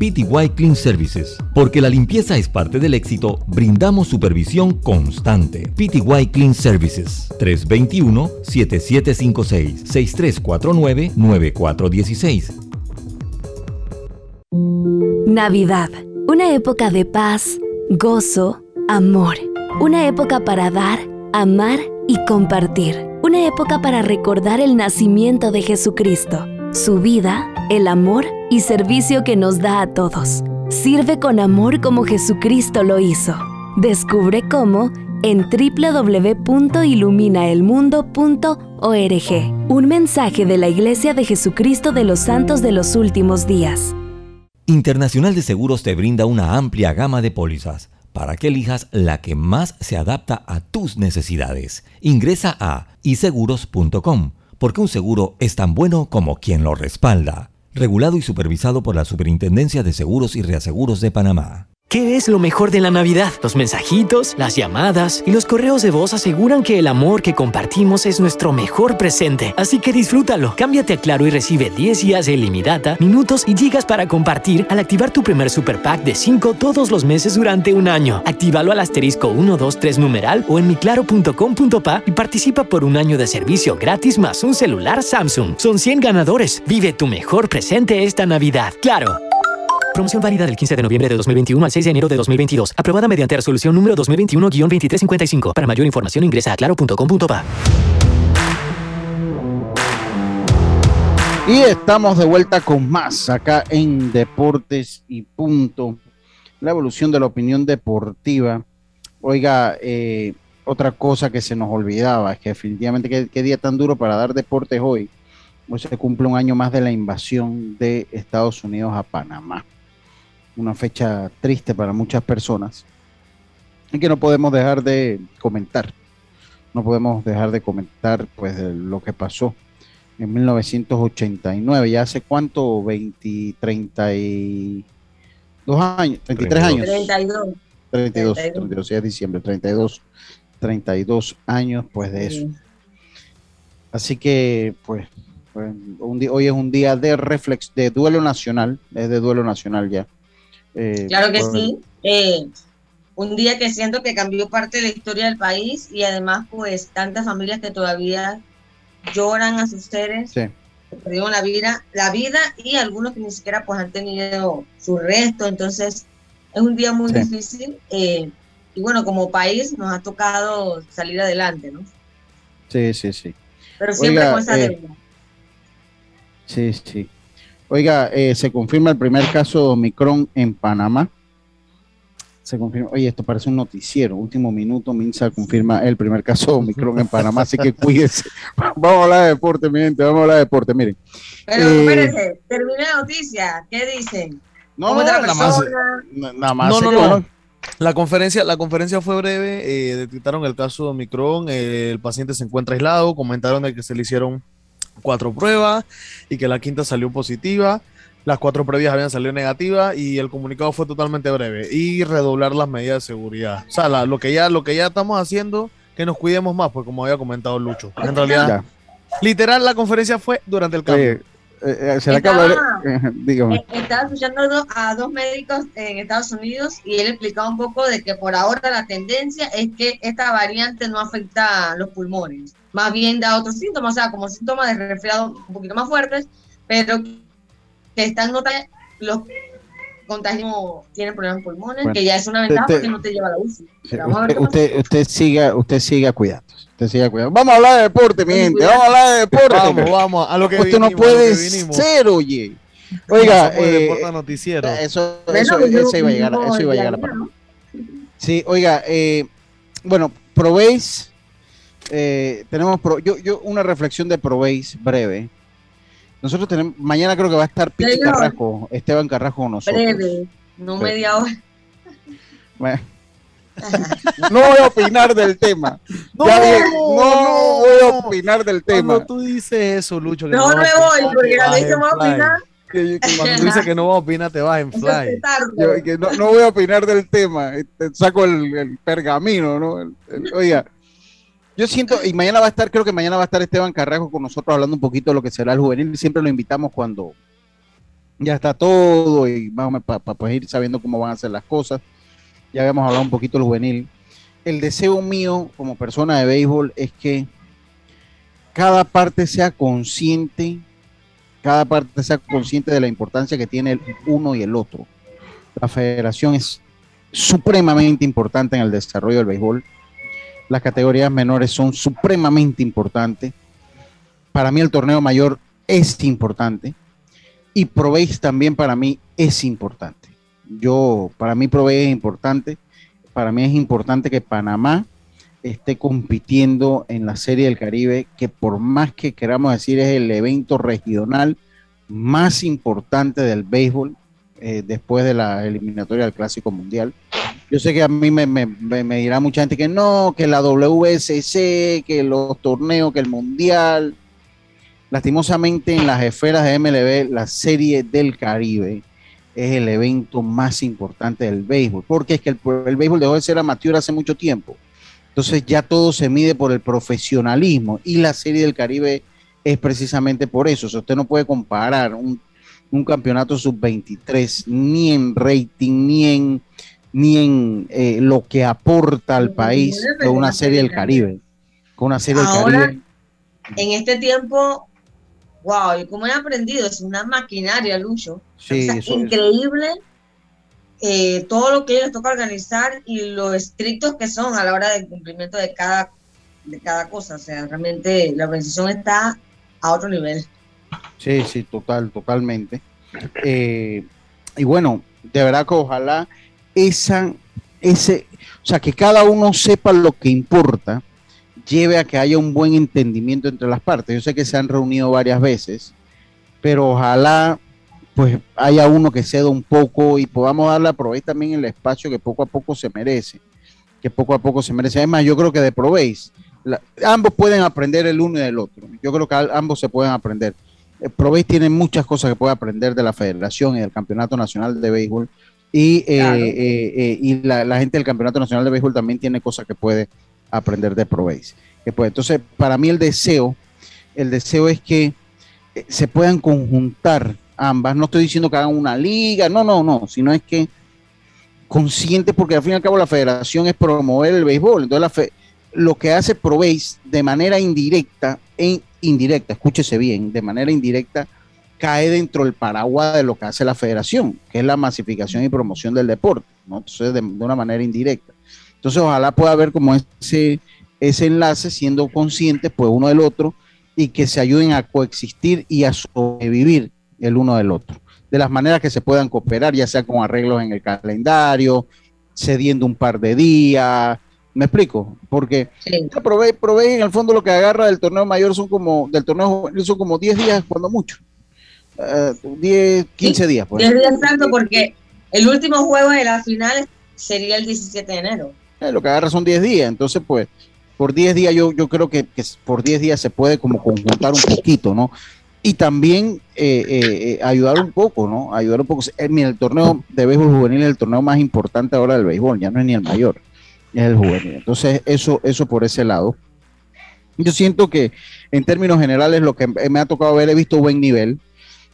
PTY Clean Services. Porque la limpieza es parte del éxito, brindamos supervisión constante. PTY Clean Services 321-7756-6349-9416. Navidad, una época de paz gozo, amor. Una época para dar, amar y compartir. Una época para recordar el nacimiento de Jesucristo, su vida, el amor y servicio que nos da a todos. Sirve con amor como Jesucristo lo hizo. Descubre cómo en www.iluminaelmundo.org. Un mensaje de la Iglesia de Jesucristo de los Santos de los Últimos Días. Internacional de Seguros te brinda una amplia gama de pólizas para que elijas la que más se adapta a tus necesidades. Ingresa a iseguros.com, porque un seguro es tan bueno como quien lo respalda. Regulado y supervisado por la Superintendencia de Seguros y Reaseguros de Panamá. ¿Qué es lo mejor de la Navidad? Los mensajitos, las llamadas y los correos de voz aseguran que el amor que compartimos es nuestro mejor presente. Así que disfrútalo. Cámbiate a Claro y recibe 10 días de ilimitada, minutos y gigas para compartir al activar tu primer super pack de 5 todos los meses durante un año. Actívalo al asterisco 123 numeral o en miclaro.com.pa y participa por un año de servicio gratis más un celular Samsung. Son 100 ganadores. Vive tu mejor presente esta Navidad. Claro. Promoción válida del 15 de noviembre de 2021 al 6 de enero de 2022. Aprobada mediante resolución número 2021-2355. Para mayor información ingresa a claro.com.pa. Y estamos de vuelta con más acá en Deportes y Punto. La evolución de la opinión deportiva. Oiga, eh, otra cosa que se nos olvidaba es que definitivamente qué, día tan duro para dar deportes hoy. Hoy se cumple un año más de la invasión de Estados Unidos a Panamá una fecha triste para muchas personas y que no podemos dejar de comentar. No podemos dejar de comentar pues lo que pasó en 1989. ¿Ya hace cuánto? 20, 32 años, 33 años. 32. 32, 32, ya es diciembre, 32, 32 años pues de eso. Así que pues, pues hoy es un día de reflex, de duelo nacional, es de duelo nacional ya. Eh, claro que sí. Eh, un día que siento que cambió parte de la historia del país y además pues tantas familias que todavía lloran a sus seres Sí. que perdieron la vida, la vida y algunos que ni siquiera pues han tenido su resto, entonces es un día muy Sí. difícil eh, y bueno, como país nos ha tocado salir adelante, ¿no? Sí, sí, sí. Pero siempre Oiga, con esa deuda. Sí, sí. Oiga, eh, se confirma el primer caso de Omicron en Panamá. Se confirma. Oye, esto parece un noticiero. Último minuto, Minsa confirma el primer caso de Omicron en Panamá, así que cuídense. Vamos a hablar de deporte, mi gente, vamos a hablar de deporte. Miren. Pero eh, espérense, termina la noticia, ¿qué dicen? No, ¿Cómo no, nada más- nada más. No, no. La conferencia, la conferencia fue breve, eh, detectaron el caso de Omicron, eh, el paciente se encuentra aislado, comentaron de que se le hicieron cuatro pruebas y que la quinta salió positiva, las cuatro previas habían salido negativas y el comunicado fue totalmente breve y redoblar las medidas de seguridad. O sea, la- lo, que ya, lo que ya estamos haciendo, que nos cuidemos más, pues como había comentado Lucho. En realidad, Ya. literal, la conferencia fue durante el cambio. Oye, eh, eh, ¿será que Estaba- hablaré? Dígame. Eh, Estaba escuchando a dos- a dos médicos en Estados Unidos y él explicaba un poco de que por ahora la tendencia es que esta variante no afecta los pulmones, más bien da otros síntomas, o sea, como síntomas de resfriado un poquito más fuertes, pero que están notando los contagios tienen problemas pulmones, Bueno, que ya es una ventaja te- porque no te lleva a la UCI. Usted, usted, usted siga, usted siga cuidándose. Usted siga cuidando. Vamos a hablar de deporte, mi gente. Vamos a hablar de deporte. Vamos, vamos, a lo que vinimos, no puede ser, oye. Oiga, eh, Noticiero. eso, eso, iba a llegar, eso iba a llegar a Panamá. Sí, oiga, eh, bueno, probéis, eh, tenemos, pro- yo, yo una reflexión de probéis breve. Nosotros tenemos, mañana creo que va a estar Pichi Señor. Carrasco, Esteban Carrasco con nosotros. Breve, no Sí. media hora. Bueno, no voy a opinar del tema. No, Ya no, no voy a opinar del tema. Cuando tú dices eso, Lucho, que Mejor no me voy, porque la que me va a opinar. Que- que- Cuando tú dices que no vas a opinar, te vas en fly. yo- que no, no voy a opinar del tema. este, Saco el, el pergamino, ¿no? El- el- oiga, yo siento, y mañana va a estar, creo que mañana va a estar Esteban Carrasco con nosotros hablando un poquito de lo que será el juvenil. Siempre lo invitamos cuando ya está todo y vamos para pues ir sabiendo cómo van a ser las cosas. Ya habíamos hablado un poquito del juvenil. El deseo mío como persona de béisbol es que cada parte sea consciente, cada parte sea consciente de la importancia que tiene el uno y el otro. La federación es supremamente importante en el desarrollo del béisbol. Las categorías menores son supremamente importantes. Para mí el torneo mayor es importante. Y Proveis también para mí es importante. Yo, para mí Proveis es importante. Para mí es importante que Panamá esté compitiendo en la Serie del Caribe, que por más que queramos decir es el evento regional más importante del béisbol eh, después de la eliminatoria del Clásico Mundial. Yo sé que a mí me, me- me- dirá mucha gente que no, que la WSC, que los torneos, que el Mundial. Lastimosamente en las esferas de MLB, la Serie del Caribe es el evento más importante del béisbol, porque es que el, el béisbol dejó de ser amateur hace mucho tiempo. Entonces ya todo se mide por el profesionalismo y la Serie del Caribe es precisamente por eso. O usted no puede comparar un, un campeonato sub-23 ni en rating, ni en, ni en eh, lo que aporta al país con una Serie del Caribe. Con una Serie del Caribe. en este tiempo, wow, y como he aprendido, es una maquinaria, Lucho. Sí, O sea, eso es. increíble eh, todo lo que ellos les toca organizar y lo estrictos que son a la hora del cumplimiento de cada, de cada cosa. O sea, realmente la organización está a otro nivel. Sí, sí, total, totalmente. Eh, y bueno, de verdad que ojalá esa, ese, o sea, que cada uno sepa lo que importa, lleve a que haya un buen entendimiento entre las partes. Yo sé que se han reunido varias veces, pero ojalá pues haya uno que ceda un poco y podamos darle a Proveis también el espacio que poco a poco se merece, que poco a poco se merece. Además, yo creo que de Proveis, ambos pueden aprender el uno y del otro. Yo creo que ambos se pueden aprender. Proveis tiene muchas cosas que puede aprender de la federación y del Campeonato Nacional de Béisbol. Y, eh, Claro. eh, eh, y la, la gente del Campeonato Nacional de Béisbol también tiene cosas que puede aprender de Proveis. Puede. Entonces, para mí el deseo, el deseo es que se puedan conjuntar ambas. No estoy diciendo que hagan una liga, no, no, no, sino es que conscientes, porque al fin y al cabo la federación es promover el béisbol. Entonces, la fe, lo que hace ProBase de manera indirecta, en indirecta, escúchese bien, de manera indirecta, cae dentro del paraguas de lo que hace la federación, que es la masificación y promoción del deporte, ¿no? Entonces, de, de una manera indirecta. Entonces, ojalá pueda haber como ese, ese enlace siendo conscientes, pues, uno del otro y que se ayuden a coexistir y a sobrevivir el uno del otro. De las maneras que se puedan cooperar, ya sea con arreglos en el calendario, cediendo un par de días, ¿Me explico? Porque sí. Provee, en el fondo lo que agarra del torneo mayor son como, del torneo son como 10 días cuando mucho. Uh, 10, 15 sí, días. Pues. 10 días exacto, porque el último juego de la final sería el 17 de enero. Eh, lo que agarra son 10 días, entonces pues por 10 días yo, yo creo que, que, por 10 días se puede como conjuntar un poquito, ¿no? Y también eh, eh, ayudar un poco, ¿no? Ayudar un poco. Mira, el torneo de béisbol juvenil es el torneo más importante ahora del béisbol, ya no es ni el mayor es el juvenil. Entonces, eso, eso por ese lado. Yo siento que en términos generales lo que me ha tocado ver, he visto buen nivel.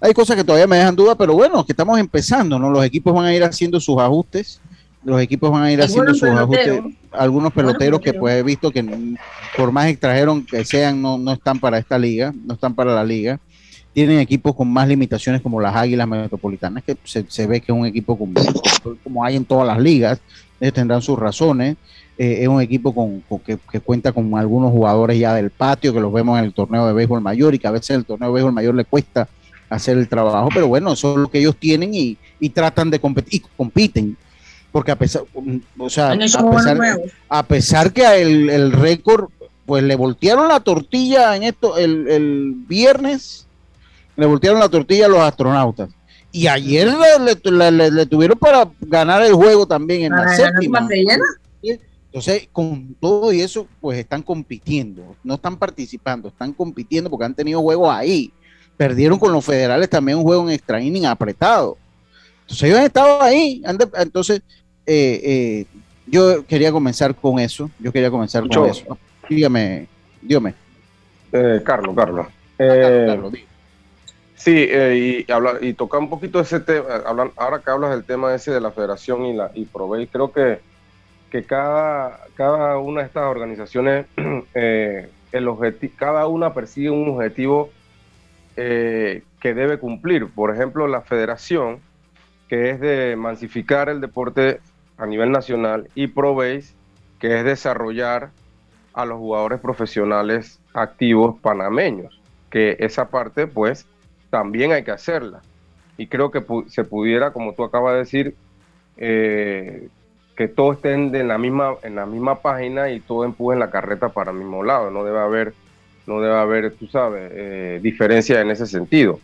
Hay cosas que todavía me dejan duda, pero bueno, que estamos empezando, ¿no? Los equipos van a ir haciendo sus ajustes, los equipos van a ir haciendo sus ajustes. Algunos peloteros que pues he visto que por más extranjeros que sean, no, no están para esta liga, no están para la liga. Tienen equipos con más limitaciones como las Águilas Metropolitanas, que se, se ve que es un equipo como, como hay en todas las ligas, ellos tendrán sus razones. Eh, es un equipo con, con que, que, cuenta con algunos jugadores ya del patio que los vemos en el torneo de béisbol mayor y que a veces el torneo de béisbol mayor le cuesta hacer el trabajo, pero bueno, eso es lo que ellos tienen y, y tratan de competir y compiten. Porque a pesar, o sea, a pesar, a pesar, que el, el récord, pues le voltearon la tortilla en esto el, el viernes, le voltearon la tortilla a los astronautas. Y ayer le, le, le, le, tuvieron para ganar el juego también en la séptima. Entonces, con todo y eso, pues están compitiendo, no están participando, están compitiendo porque han tenido juegos ahí. Perdieron con los federales también un juego en extra inning apretado. Entonces, ellos han estado ahí. Entonces, eh, eh, yo quería comenzar con eso. Yo quería comenzar Mucho. con eso. Dígame, dígame. Eh, Carlos, Carlos. Carlos, Carlos Sí, eh, y, habla, y tocar un poquito ese tema, ahora que hablas del tema ese de la federación y la y Provey, creo que, que cada, cada una de estas organizaciones, eh, el cada una persigue un objetivo eh, que debe cumplir. Por ejemplo, la federación, que es de mansificar el deporte a nivel nacional, y Provey, que es desarrollar a los jugadores profesionales activos panameños, que esa parte, pues, también hay que hacerla. Y creo que pu se pudiera, como tú acabas de decir, eh, que todos estén en la misma en la misma página y todo empujen la carreta para el mismo lado. No debe haber, no debe haber, tú sabes, eh, diferencia en ese sentido.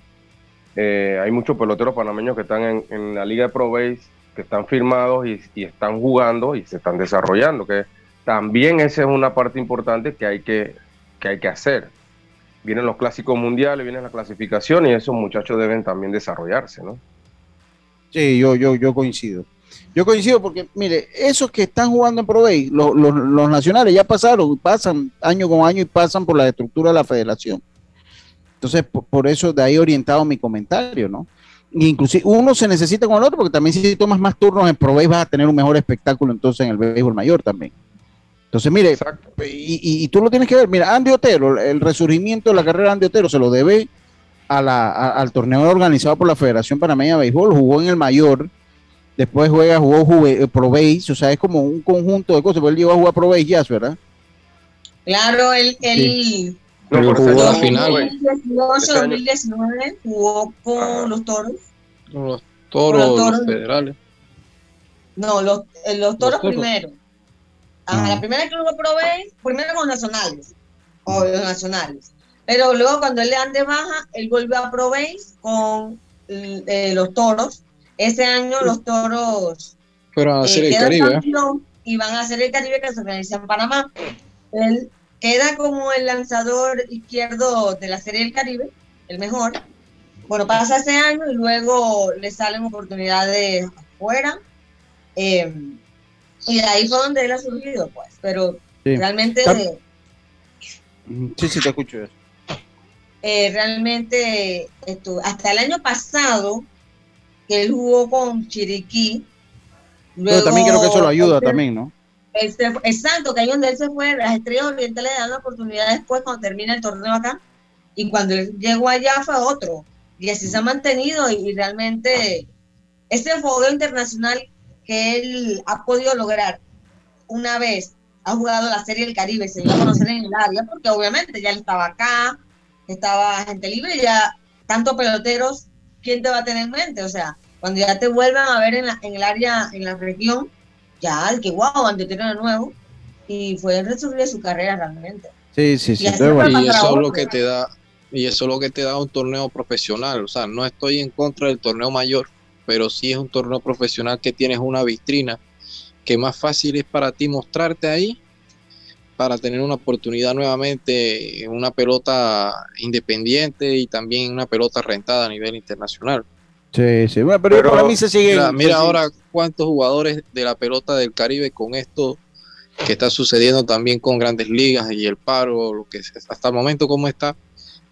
Eh, hay muchos peloteros panameños que están en, la Liga de Pro Base, que están firmados y, y, están jugando y se están desarrollando. Que también esa es una parte importante que hay que, que, hay que hacer vienen los clásicos mundiales, viene la clasificación y esos muchachos deben también desarrollarse, ¿no? Sí, yo, yo, yo coincido. Yo coincido porque, mire, esos que están jugando en Pro los, los, los, nacionales ya pasaron, pasan año con año y pasan por la estructura de la federación. Entonces, por, por eso de ahí orientado mi comentario, ¿no? Inclusive uno se necesita con el otro porque también si tomas más turnos en Pro vas a tener un mejor espectáculo entonces en el béisbol mayor también. Entonces, mire, y, y, y, tú lo tienes que ver, mira, Andy Otero, el resurgimiento de la carrera de Andy Otero se lo debe a la, a, al torneo organizado por la Federación Panameña de Béisbol, jugó en el mayor, después juega, jugó juve, Pro Base, o sea, es como un conjunto de cosas, porque él llegó a jugar Pro Base ya, ¿verdad? Claro, él, él sí. no, jugó la final. 2018, 2019 jugó con los toros. Los toros, los, toros. los federales. No, los, eh, los toros, los toros. primero. Ajá, la primera que lo probé, primero con nacionales, o los nacionales. Pero luego cuando él le dan de baja, él vuelve a Provey con eh, los toros. Ese año los toros fueron a hacer eh, el Caribe. Y van a hacer el Caribe que se organiza en Panamá. Él queda como el lanzador izquierdo de la Serie del Caribe, el mejor. Bueno, pasa ese año y luego le salen oportunidades afuera. Eh, y de ahí fue donde él ha surgido, pues. Pero sí. realmente. Sí, sí, te escucho. Eh, realmente, esto, hasta el año pasado, que él jugó con Chiriquí, Pero también creo que eso lo ayuda este, también, ¿no? este, exacto, que ahí donde él se fue, las estrellas orientales le dan la oportunidad después cuando termina el torneo acá. Y cuando él llegó allá fue otro. Y así se ha mantenido y, y realmente ese fogueo internacional que él ha podido lograr una vez ha jugado la Serie del Caribe, se dio a conocer en el área, porque obviamente ya él estaba acá, estaba gente libre, ya tanto peloteros, ¿quién te va a tener en mente? O sea, cuando ya te vuelvan a ver en, la, en el área, en la región, ya el que guau, ante de nuevo, y fue el resurgir de su carrera realmente. Sí, sí, sí. Y bueno, Y eso es lo que te da, y eso es lo que te da un torneo profesional. O sea, no estoy en contra del torneo mayor, pero sí es un torneo profesional que tienes una vitrina que más fácil es para ti mostrarte ahí para tener una oportunidad nuevamente en una pelota independiente y también una pelota rentada a nivel internacional. Sí, sí. Bueno, pero, Pero, para mí se sigue. Mira, ahora cuántos jugadores de la pelota del Caribe con esto que está sucediendo también con grandes ligas y el paro, lo que es- hasta el momento cómo está,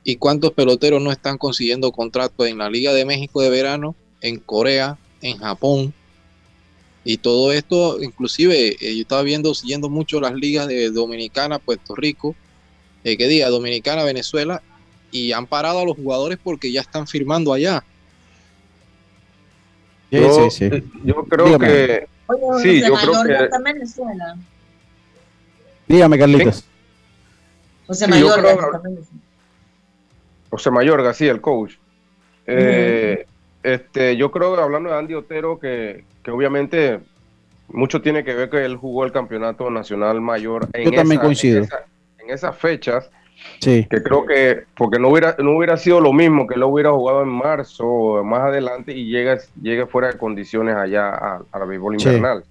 y cuántos peloteros no están consiguiendo contratos en la Liga de México de verano, en Corea, en Japón. Y todo esto, inclusive, eh, yo estaba viendo, siguiendo mucho las ligas de Dominicana, Puerto Rico, eh, que diga Dominicana, Venezuela, y han parado a los jugadores porque ya están firmando allá. Sí, yo, sí, sí. yo creo Dígame. que Oye, Sí, José yo creo que- está en Venezuela. Dígame, Carlitos. José Mayorga creo-. José Mayorga, sí, el coach. Eh, este, yo creo, hablando de Andy Otero, que, que obviamente mucho tiene que ver que él jugó el campeonato nacional mayor en, Yo también esa- coincido. en, esa- en esas fechas, Sí. que creo que, porque no hubiera, no hubiera sido lo mismo que él hubiera jugado en marzo o más adelante y llega, llega fuera de condiciones allá a, a la béisbol Sí. invernal.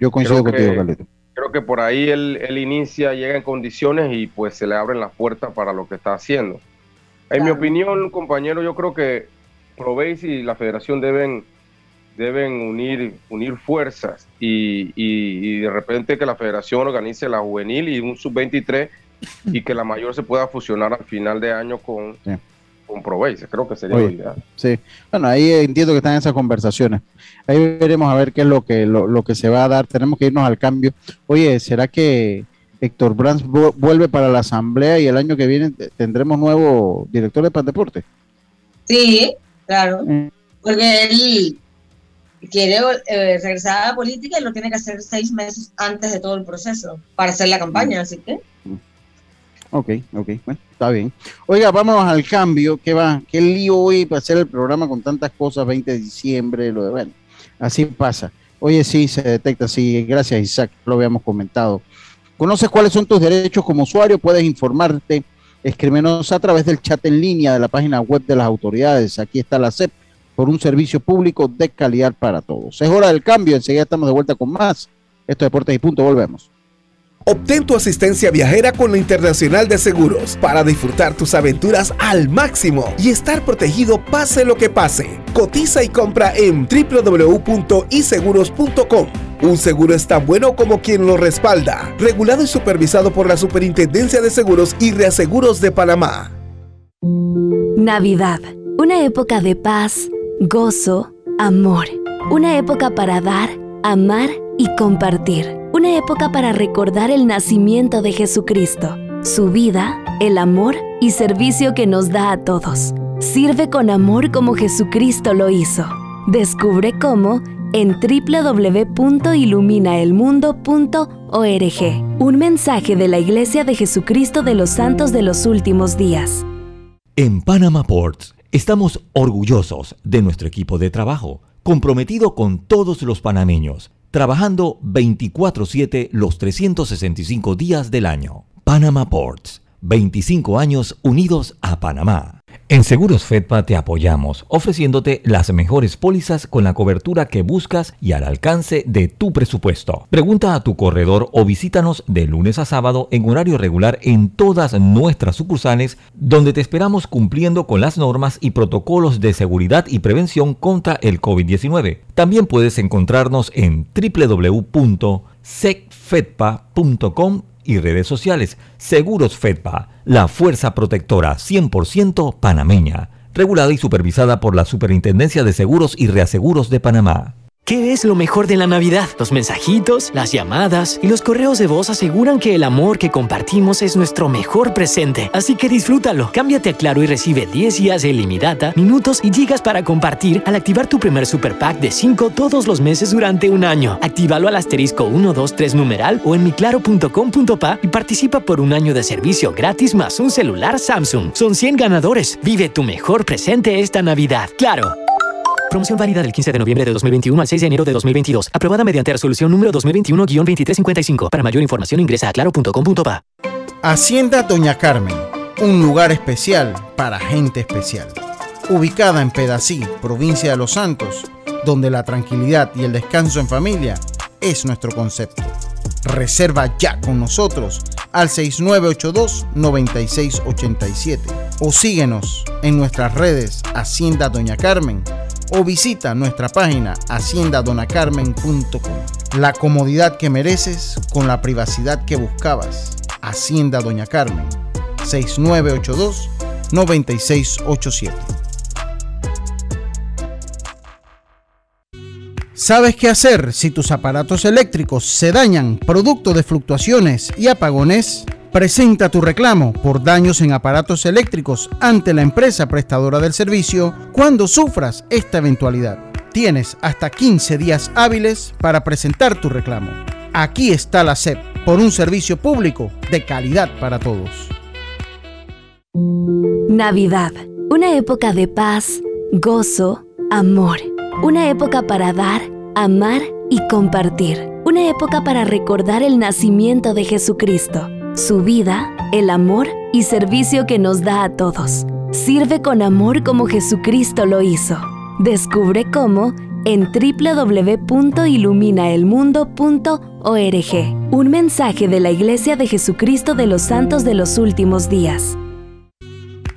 Yo coincido Creo contigo, Carlitos. Creo que por ahí él, él inicia, llega en condiciones y pues se le abren las puertas para lo que está haciendo. En mi opinión, compañero, yo creo que Proveis y la federación deben, deben unir, unir fuerzas y, y- y de repente que la federación organice la juvenil y un sub-23 y que la mayor se pueda fusionar al final de año con, Sí. con Proveis. Creo que sería Oye. lo ideal. Sí, bueno, ahí entiendo que están esas conversaciones. Ahí veremos a ver qué es lo que lo, lo que se va a dar. Tenemos que irnos al cambio. Oye, ¿será que Héctor Brands vu- vuelve para la asamblea y el año que viene te- tendremos nuevo director de Pandeporte? Sí, claro. Mm. Porque él quiere eh, regresar a la política y lo tiene que hacer seis meses antes de todo el proceso para hacer la campaña. Así que Ok, ok, bueno, está bien. Oiga, vámonos al cambio. ¿Qué va? ¿Qué lío hoy para hacer el programa con tantas cosas? 20 de diciembre, lo de, bueno, así pasa. Oye, sí, se detecta, sí, gracias Isaac, lo habíamos comentado. ¿Conoces cuáles son tus derechos como usuario? Puedes informarte, escríbenos a través del chat en línea de la página web de las autoridades. Aquí está la CEP por un servicio público de calidad para todos. Es hora del cambio, enseguida estamos de vuelta con más. Esto es Deportes y Punto, volvemos. Obtén tu asistencia viajera con la Internacional de Seguros para disfrutar tus aventuras al máximo y estar protegido pase lo que pase. Cotiza y compra en www.iseguros.com. Un seguro es tan bueno como quien lo respalda. Regulado y supervisado por la Superintendencia de Seguros y Reaseguros de Panamá. Navidad, una época de paz, gozo, amor. Una época para dar, amar y compartir. Una época para recordar el nacimiento de Jesucristo, su vida, el amor y servicio que nos da a todos. Sirve con amor como Jesucristo lo hizo. Descubre cómo en www.iluminaelmundo.org. Un mensaje de la Iglesia de Jesucristo de los Santos de los Últimos Días. En Panama Ports estamos orgullosos de nuestro equipo de trabajo, comprometido con todos los panameños, trabajando 24/7 los 365 días del año. Panama Ports, 25 años unidos a Panamá. En Seguros Fedpa te apoyamos, ofreciéndote las mejores pólizas con la cobertura que buscas y al alcance de tu presupuesto. Pregunta a tu corredor o visítanos de lunes a sábado en horario regular en todas nuestras sucursales, donde te esperamos cumpliendo con las normas y protocolos de seguridad y prevención contra el COVID-19. También puedes encontrarnos en www.secfedpa.com y redes sociales. Seguros Fedpa, la fuerza protectora 100% panameña, regulada y supervisada por la Superintendencia de Seguros y Reaseguros de Panamá. ¿Qué es lo mejor de la Navidad? Los mensajitos, las llamadas y los correos de voz aseguran que el amor que compartimos es nuestro mejor presente. Así que disfrútalo. Cámbiate a Claro y recibe 10 días de ilimitada, minutos y gigas para compartir al activar tu primer super pack de 5 todos los meses durante un año. Actívalo al asterisco 123 numeral o en miclaro.com.pa y participa por un año de servicio gratis más un celular Samsung. Son 100 ganadores. Vive tu mejor presente esta Navidad. Claro. Promoción válida del 15 de noviembre de 2021 al 6 de enero de 2022. Aprobada mediante resolución número 2021-2355. Para mayor información ingresa a claro.com.pa. Hacienda Doña Carmen, un lugar especial para gente especial. Ubicada en Pedací, provincia de Los Santos, donde la tranquilidad y el descanso en familia es nuestro concepto. Reserva ya con nosotros al 6982-9687 o síguenos en nuestras redes Hacienda Doña Carmen o visita nuestra página haciendadonacarmen.com. La comodidad que mereces con la privacidad que buscabas. Hacienda Doña Carmen, 6982-9687. ¿Sabes qué hacer si tus aparatos eléctricos se dañan producto de fluctuaciones y apagones? Presenta tu reclamo por daños en aparatos eléctricos ante la empresa prestadora del servicio cuando sufras esta eventualidad. Tienes hasta 15 días hábiles para presentar tu reclamo. Aquí está la SEP por un servicio público de calidad para todos. Navidad, una época de paz, gozo, amor. Una época para dar, amar y compartir. Una época para recordar el nacimiento de Jesucristo su vida, el amor y servicio que nos da a todos. Sirve con amor como Jesucristo lo hizo. Descubre cómo en www.iluminaelmundo.org. Un mensaje de la Iglesia de Jesucristo de los Santos de los Últimos Días.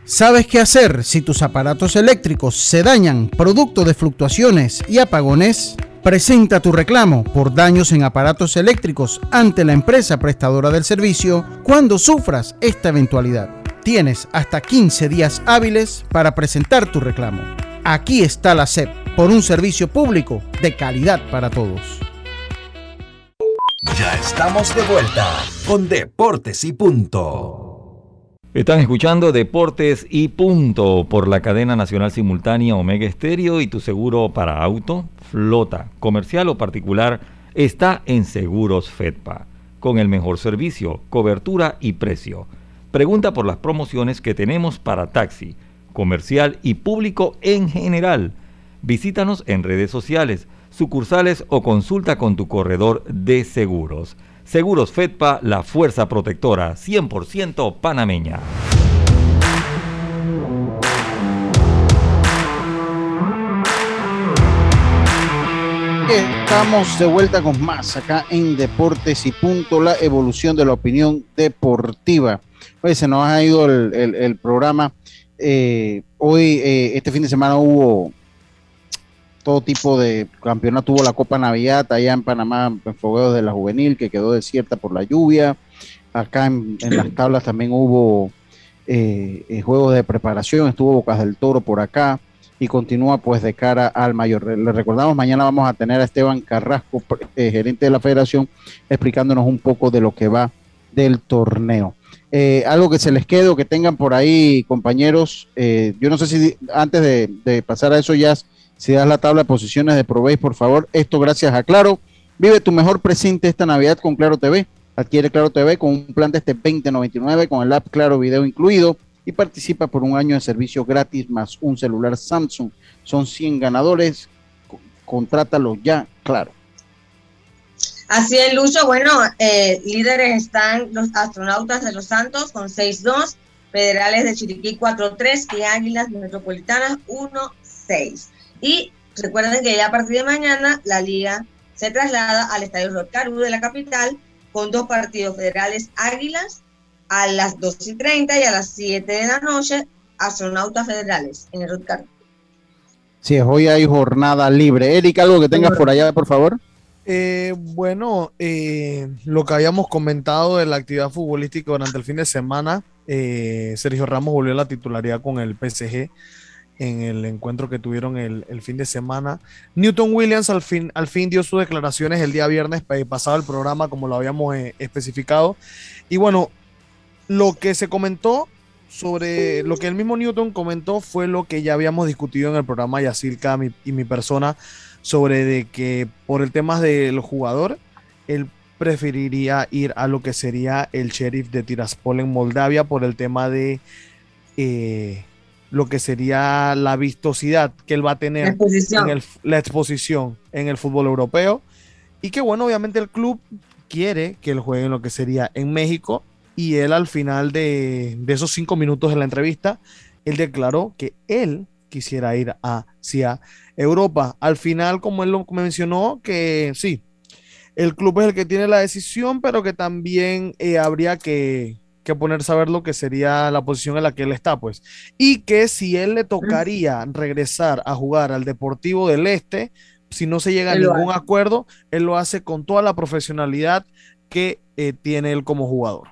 ¿Sabes qué hacer si tus aparatos eléctricos se dañan producto de fluctuaciones y apagones? Presenta tu reclamo por daños en aparatos eléctricos ante la empresa prestadora del servicio cuando sufras esta eventualidad. Tienes hasta 15 días hábiles para presentar tu reclamo. Aquí está la SEP por un servicio público de calidad para todos. Ya estamos de vuelta con Deportes y Punto. Están escuchando Deportes y Punto por la cadena nacional simultánea Omega Estéreo y tu seguro para auto flota, comercial o particular, está en Seguros Fedpa, con el mejor servicio, cobertura y precio. Pregunta por las promociones que tenemos para taxi, comercial y público en general. Visítanos en redes sociales, sucursales o consulta con tu corredor de seguros. Seguros Fedpa, la fuerza protectora 100% panameña. Estamos de vuelta con más acá en Deportes y Punto, la evolución de la opinión deportiva. Hoy se nos ha ido el, programa. Eh, hoy, eh, este fin de semana hubo todo tipo de campeonato. Hubo la Copa Navidad allá en Panamá, en Fogueos de la Juvenil, que quedó desierta por la lluvia. Acá en, las tablas también hubo eh, juegos de preparación. Estuvo Bocas del Toro por acá y continúa pues de cara al mayor. Le recordamos, mañana vamos a tener a Esteban Carrasco, eh, gerente de la federación, explicándonos un poco de lo que va del torneo. Eh, algo que se les quede o que tengan por ahí, compañeros, eh, yo no sé si antes de, pasar a eso ya, si das la tabla de posiciones de Proveis, por favor, esto gracias a Claro. Vive tu mejor presente esta Navidad con Claro TV. Adquiere Claro TV con un plan de este 2099 con el app Claro Video incluido y participa por un año de servicio gratis más un celular Samsung. Son 100 ganadores. Contrátalo ya, claro. Así es, Lucho. Bueno, eh, líderes están los astronautas de los Santos con 6-2, federales de Chiriquí 4-3 y Águilas Metropolitanas 1-6. Y recuerden que ya a partir de mañana la liga se traslada al Estadio Rotcaru de la capital con dos partidos federales Águilas a las 2 y 30 y a las 7 de la noche, astronautas federales en el Rutger. Sí, hoy hay jornada libre. Eric, algo que tengas por allá, por favor. Eh, bueno, eh, lo que habíamos comentado de la actividad futbolística durante el fin de semana, eh, Sergio Ramos volvió a la titularidad con el PSG en el encuentro que tuvieron el, fin de semana. Newton Williams al fin, al fin dio sus declaraciones el día viernes pasado el programa como lo habíamos eh, especificado. Y bueno, lo que se comentó sobre lo que el mismo Newton comentó fue lo que ya habíamos discutido en el programa Yacilca y mi persona sobre de que por el tema del jugador, él preferiría ir a lo que sería el sheriff de Tiraspol en Moldavia por el tema de eh, lo que sería la vistosidad que él va a tener en la exposición en el fútbol europeo. Y que bueno, obviamente el club quiere que él juegue en lo que sería en México. Y él al final de, esos cinco minutos de la entrevista, él declaró que él quisiera ir hacia Europa. Al final, como él lo mencionó, que sí, el club es el que tiene la decisión, pero que también eh, habría que, que ponerse a ver lo que sería la posición en la que él está, pues. Y que si él le tocaría regresar a jugar al Deportivo del Este, si no se llega a ningún acuerdo, él lo hace con toda la profesionalidad que eh, tiene él como jugador.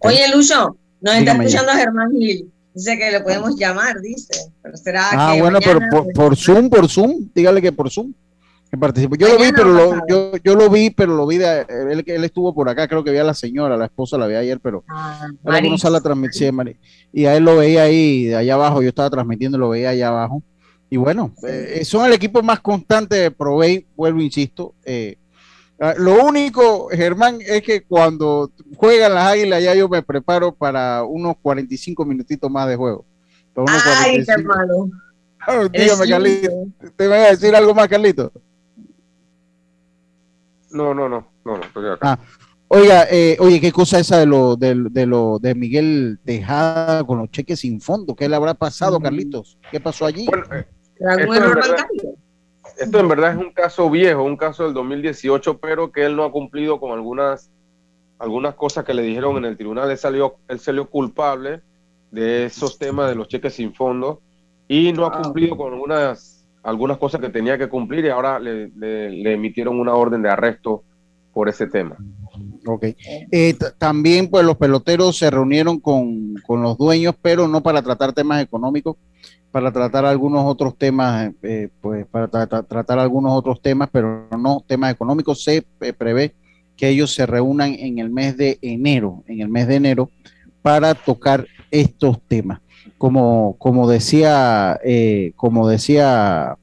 Oye, Lucho, nos está escuchando Germán Gil. Dice que lo podemos llamar, dice. Pero será ah, bueno, pero por, por Zoom, por Zoom, dígale que por Zoom participó. Yo lo vi, pero lo, yo, yo lo vi, pero lo vi de él, él estuvo por acá, creo que vi a la señora, la esposa la vi ayer, pero ah, no la transmisión, y a él lo veía ahí de allá abajo, yo estaba transmitiendo, lo veía allá abajo. Y bueno, eh, son el equipo más constante de Provey, vuelvo, insisto. Eh, ah, lo único, Germán, es que cuando juegan las águilas, ya yo me preparo para unos 45 minutitos más de juego. Ay, qué hermano. dígame, Carlito. ¿Te voy a decir algo más, Carlito? No, no, no, no, estoy acá. Ah, oiga, eh, oye, qué cosa esa de lo, de, de, lo de Miguel Tejada con los cheques sin fondo, ¿qué le habrá pasado, Carlitos? ¿Qué pasó allí? Eh, esto, en verdad, es un caso viejo, un caso del 2018, pero que él no ha cumplido con algunas, algunas cosas que le dijeron en el tribunal. Él salió, él salió culpable de esos temas de los cheques sin fondo y no ha ah, cumplido con algunas algunas cosas que tenía que cumplir y ahora le, emitieron una orden de arresto por ese tema. Ok. Eh, también, pues, los peloteros se reunieron con, los dueños, pero no para tratar temas económicos, para tratar algunos otros temas, eh, pues, para tratar algunos otros temas, pero no temas económicos. Se eh, prevé que ellos se reúnan en el mes de enero, en el mes de enero, para tocar estos temas como, como decía, eh, como decía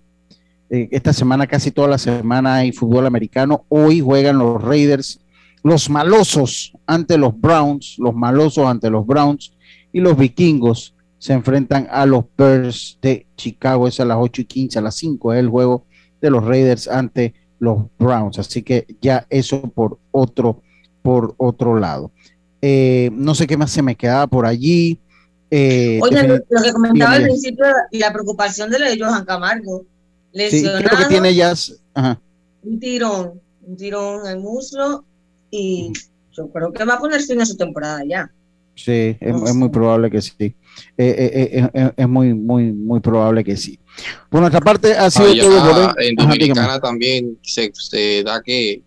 eh, esta semana, casi toda la semana hay fútbol americano. Hoy juegan los Raiders, los malosos ante los Browns, los malosos ante los Browns y los vikingos se enfrentan a los Bears de Chicago. Es a las 8 y 15, a las 5 es el juego de los Raiders ante los Browns. Así que ya eso por otro, por otro lado. Eh, no sé qué más se me quedaba por allí. Eh, Oye, lo, que comentaba al principio y la preocupación de lo de Johan Camargo. Lesionado, sí, creo que tiene ya un tirón, un tirón en el muslo y yo creo que va a poner fin a su temporada ya. Sí, es, muy probable que sí. Eh, eh, eh, es muy, muy, muy probable que sí. Por nuestra parte, ha sido todo. En Dominicana también se, se, da que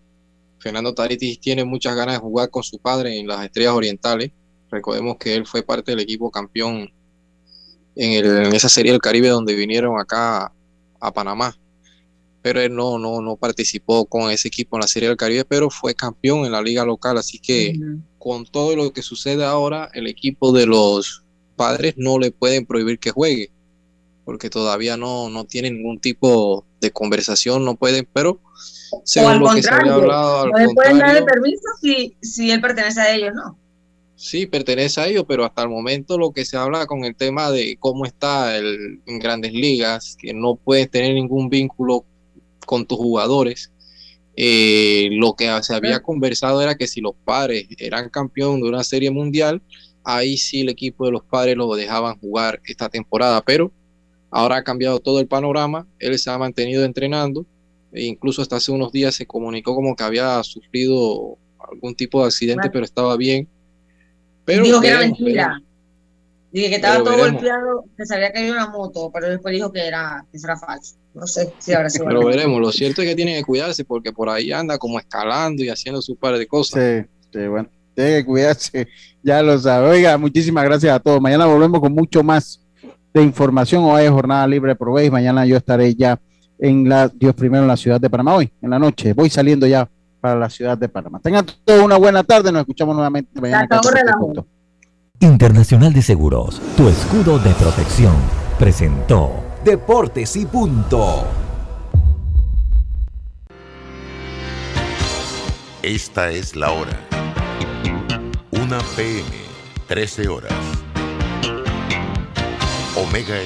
Fernando Taritis tiene muchas ganas de jugar con su padre en las Estrellas Orientales. Recordemos que él fue parte del equipo campeón en, en esa serie del Caribe donde vinieron acá a Panamá. Pero él no, no, no participó con ese equipo en la serie del Caribe, pero fue campeón en la liga local. Así que con todo lo que sucede ahora, el equipo de los padres no le pueden prohibir que juegue, porque todavía no, no tienen ningún tipo de conversación, no pueden, pero según lo que se había hablado, no le pueden dar el permiso si, si él pertenece a ellos, ¿no? Sí, pertenece a ellos, pero hasta el momento lo que se habla con el tema de cómo está el, en grandes ligas, que no puedes tener ningún vínculo con tus jugadores. Eh, lo que se había conversado era que si los padres eran campeón de una serie mundial, ahí sí el equipo de los padres lo dejaban jugar esta temporada, pero ahora ha cambiado todo el panorama, él se ha mantenido entrenando, e incluso hasta hace unos días se comunicó como que había sufrido algún tipo de accidente, pero estaba bien dijo que era mentira. Dije que estaba todo golpeado, que se había caído una moto, pero después dijo que era, que era falso. No sé si ahora sido. Pero veremos, lo cierto es que tiene que cuidarse porque por ahí anda como escalando y haciendo su par de cosas. Sí, sí, bueno, tiene que cuidarse, ya lo sabe. Oiga, muchísimas gracias a todos. Mañana volvemos con mucho más de información. Hoy es jornada libre por y Mañana yo estaré ya en la Dios primero en la ciudad de Panamá. Hoy, en la noche, voy saliendo ya para la ciudad de Panamá. Tengan todos una buena tarde. Nos escuchamos nuevamente mañana. Internacional de Seguros, tu escudo de protección, presentó Deportes y Punto. Esta es la hora. Una PM, 13 horas. Omega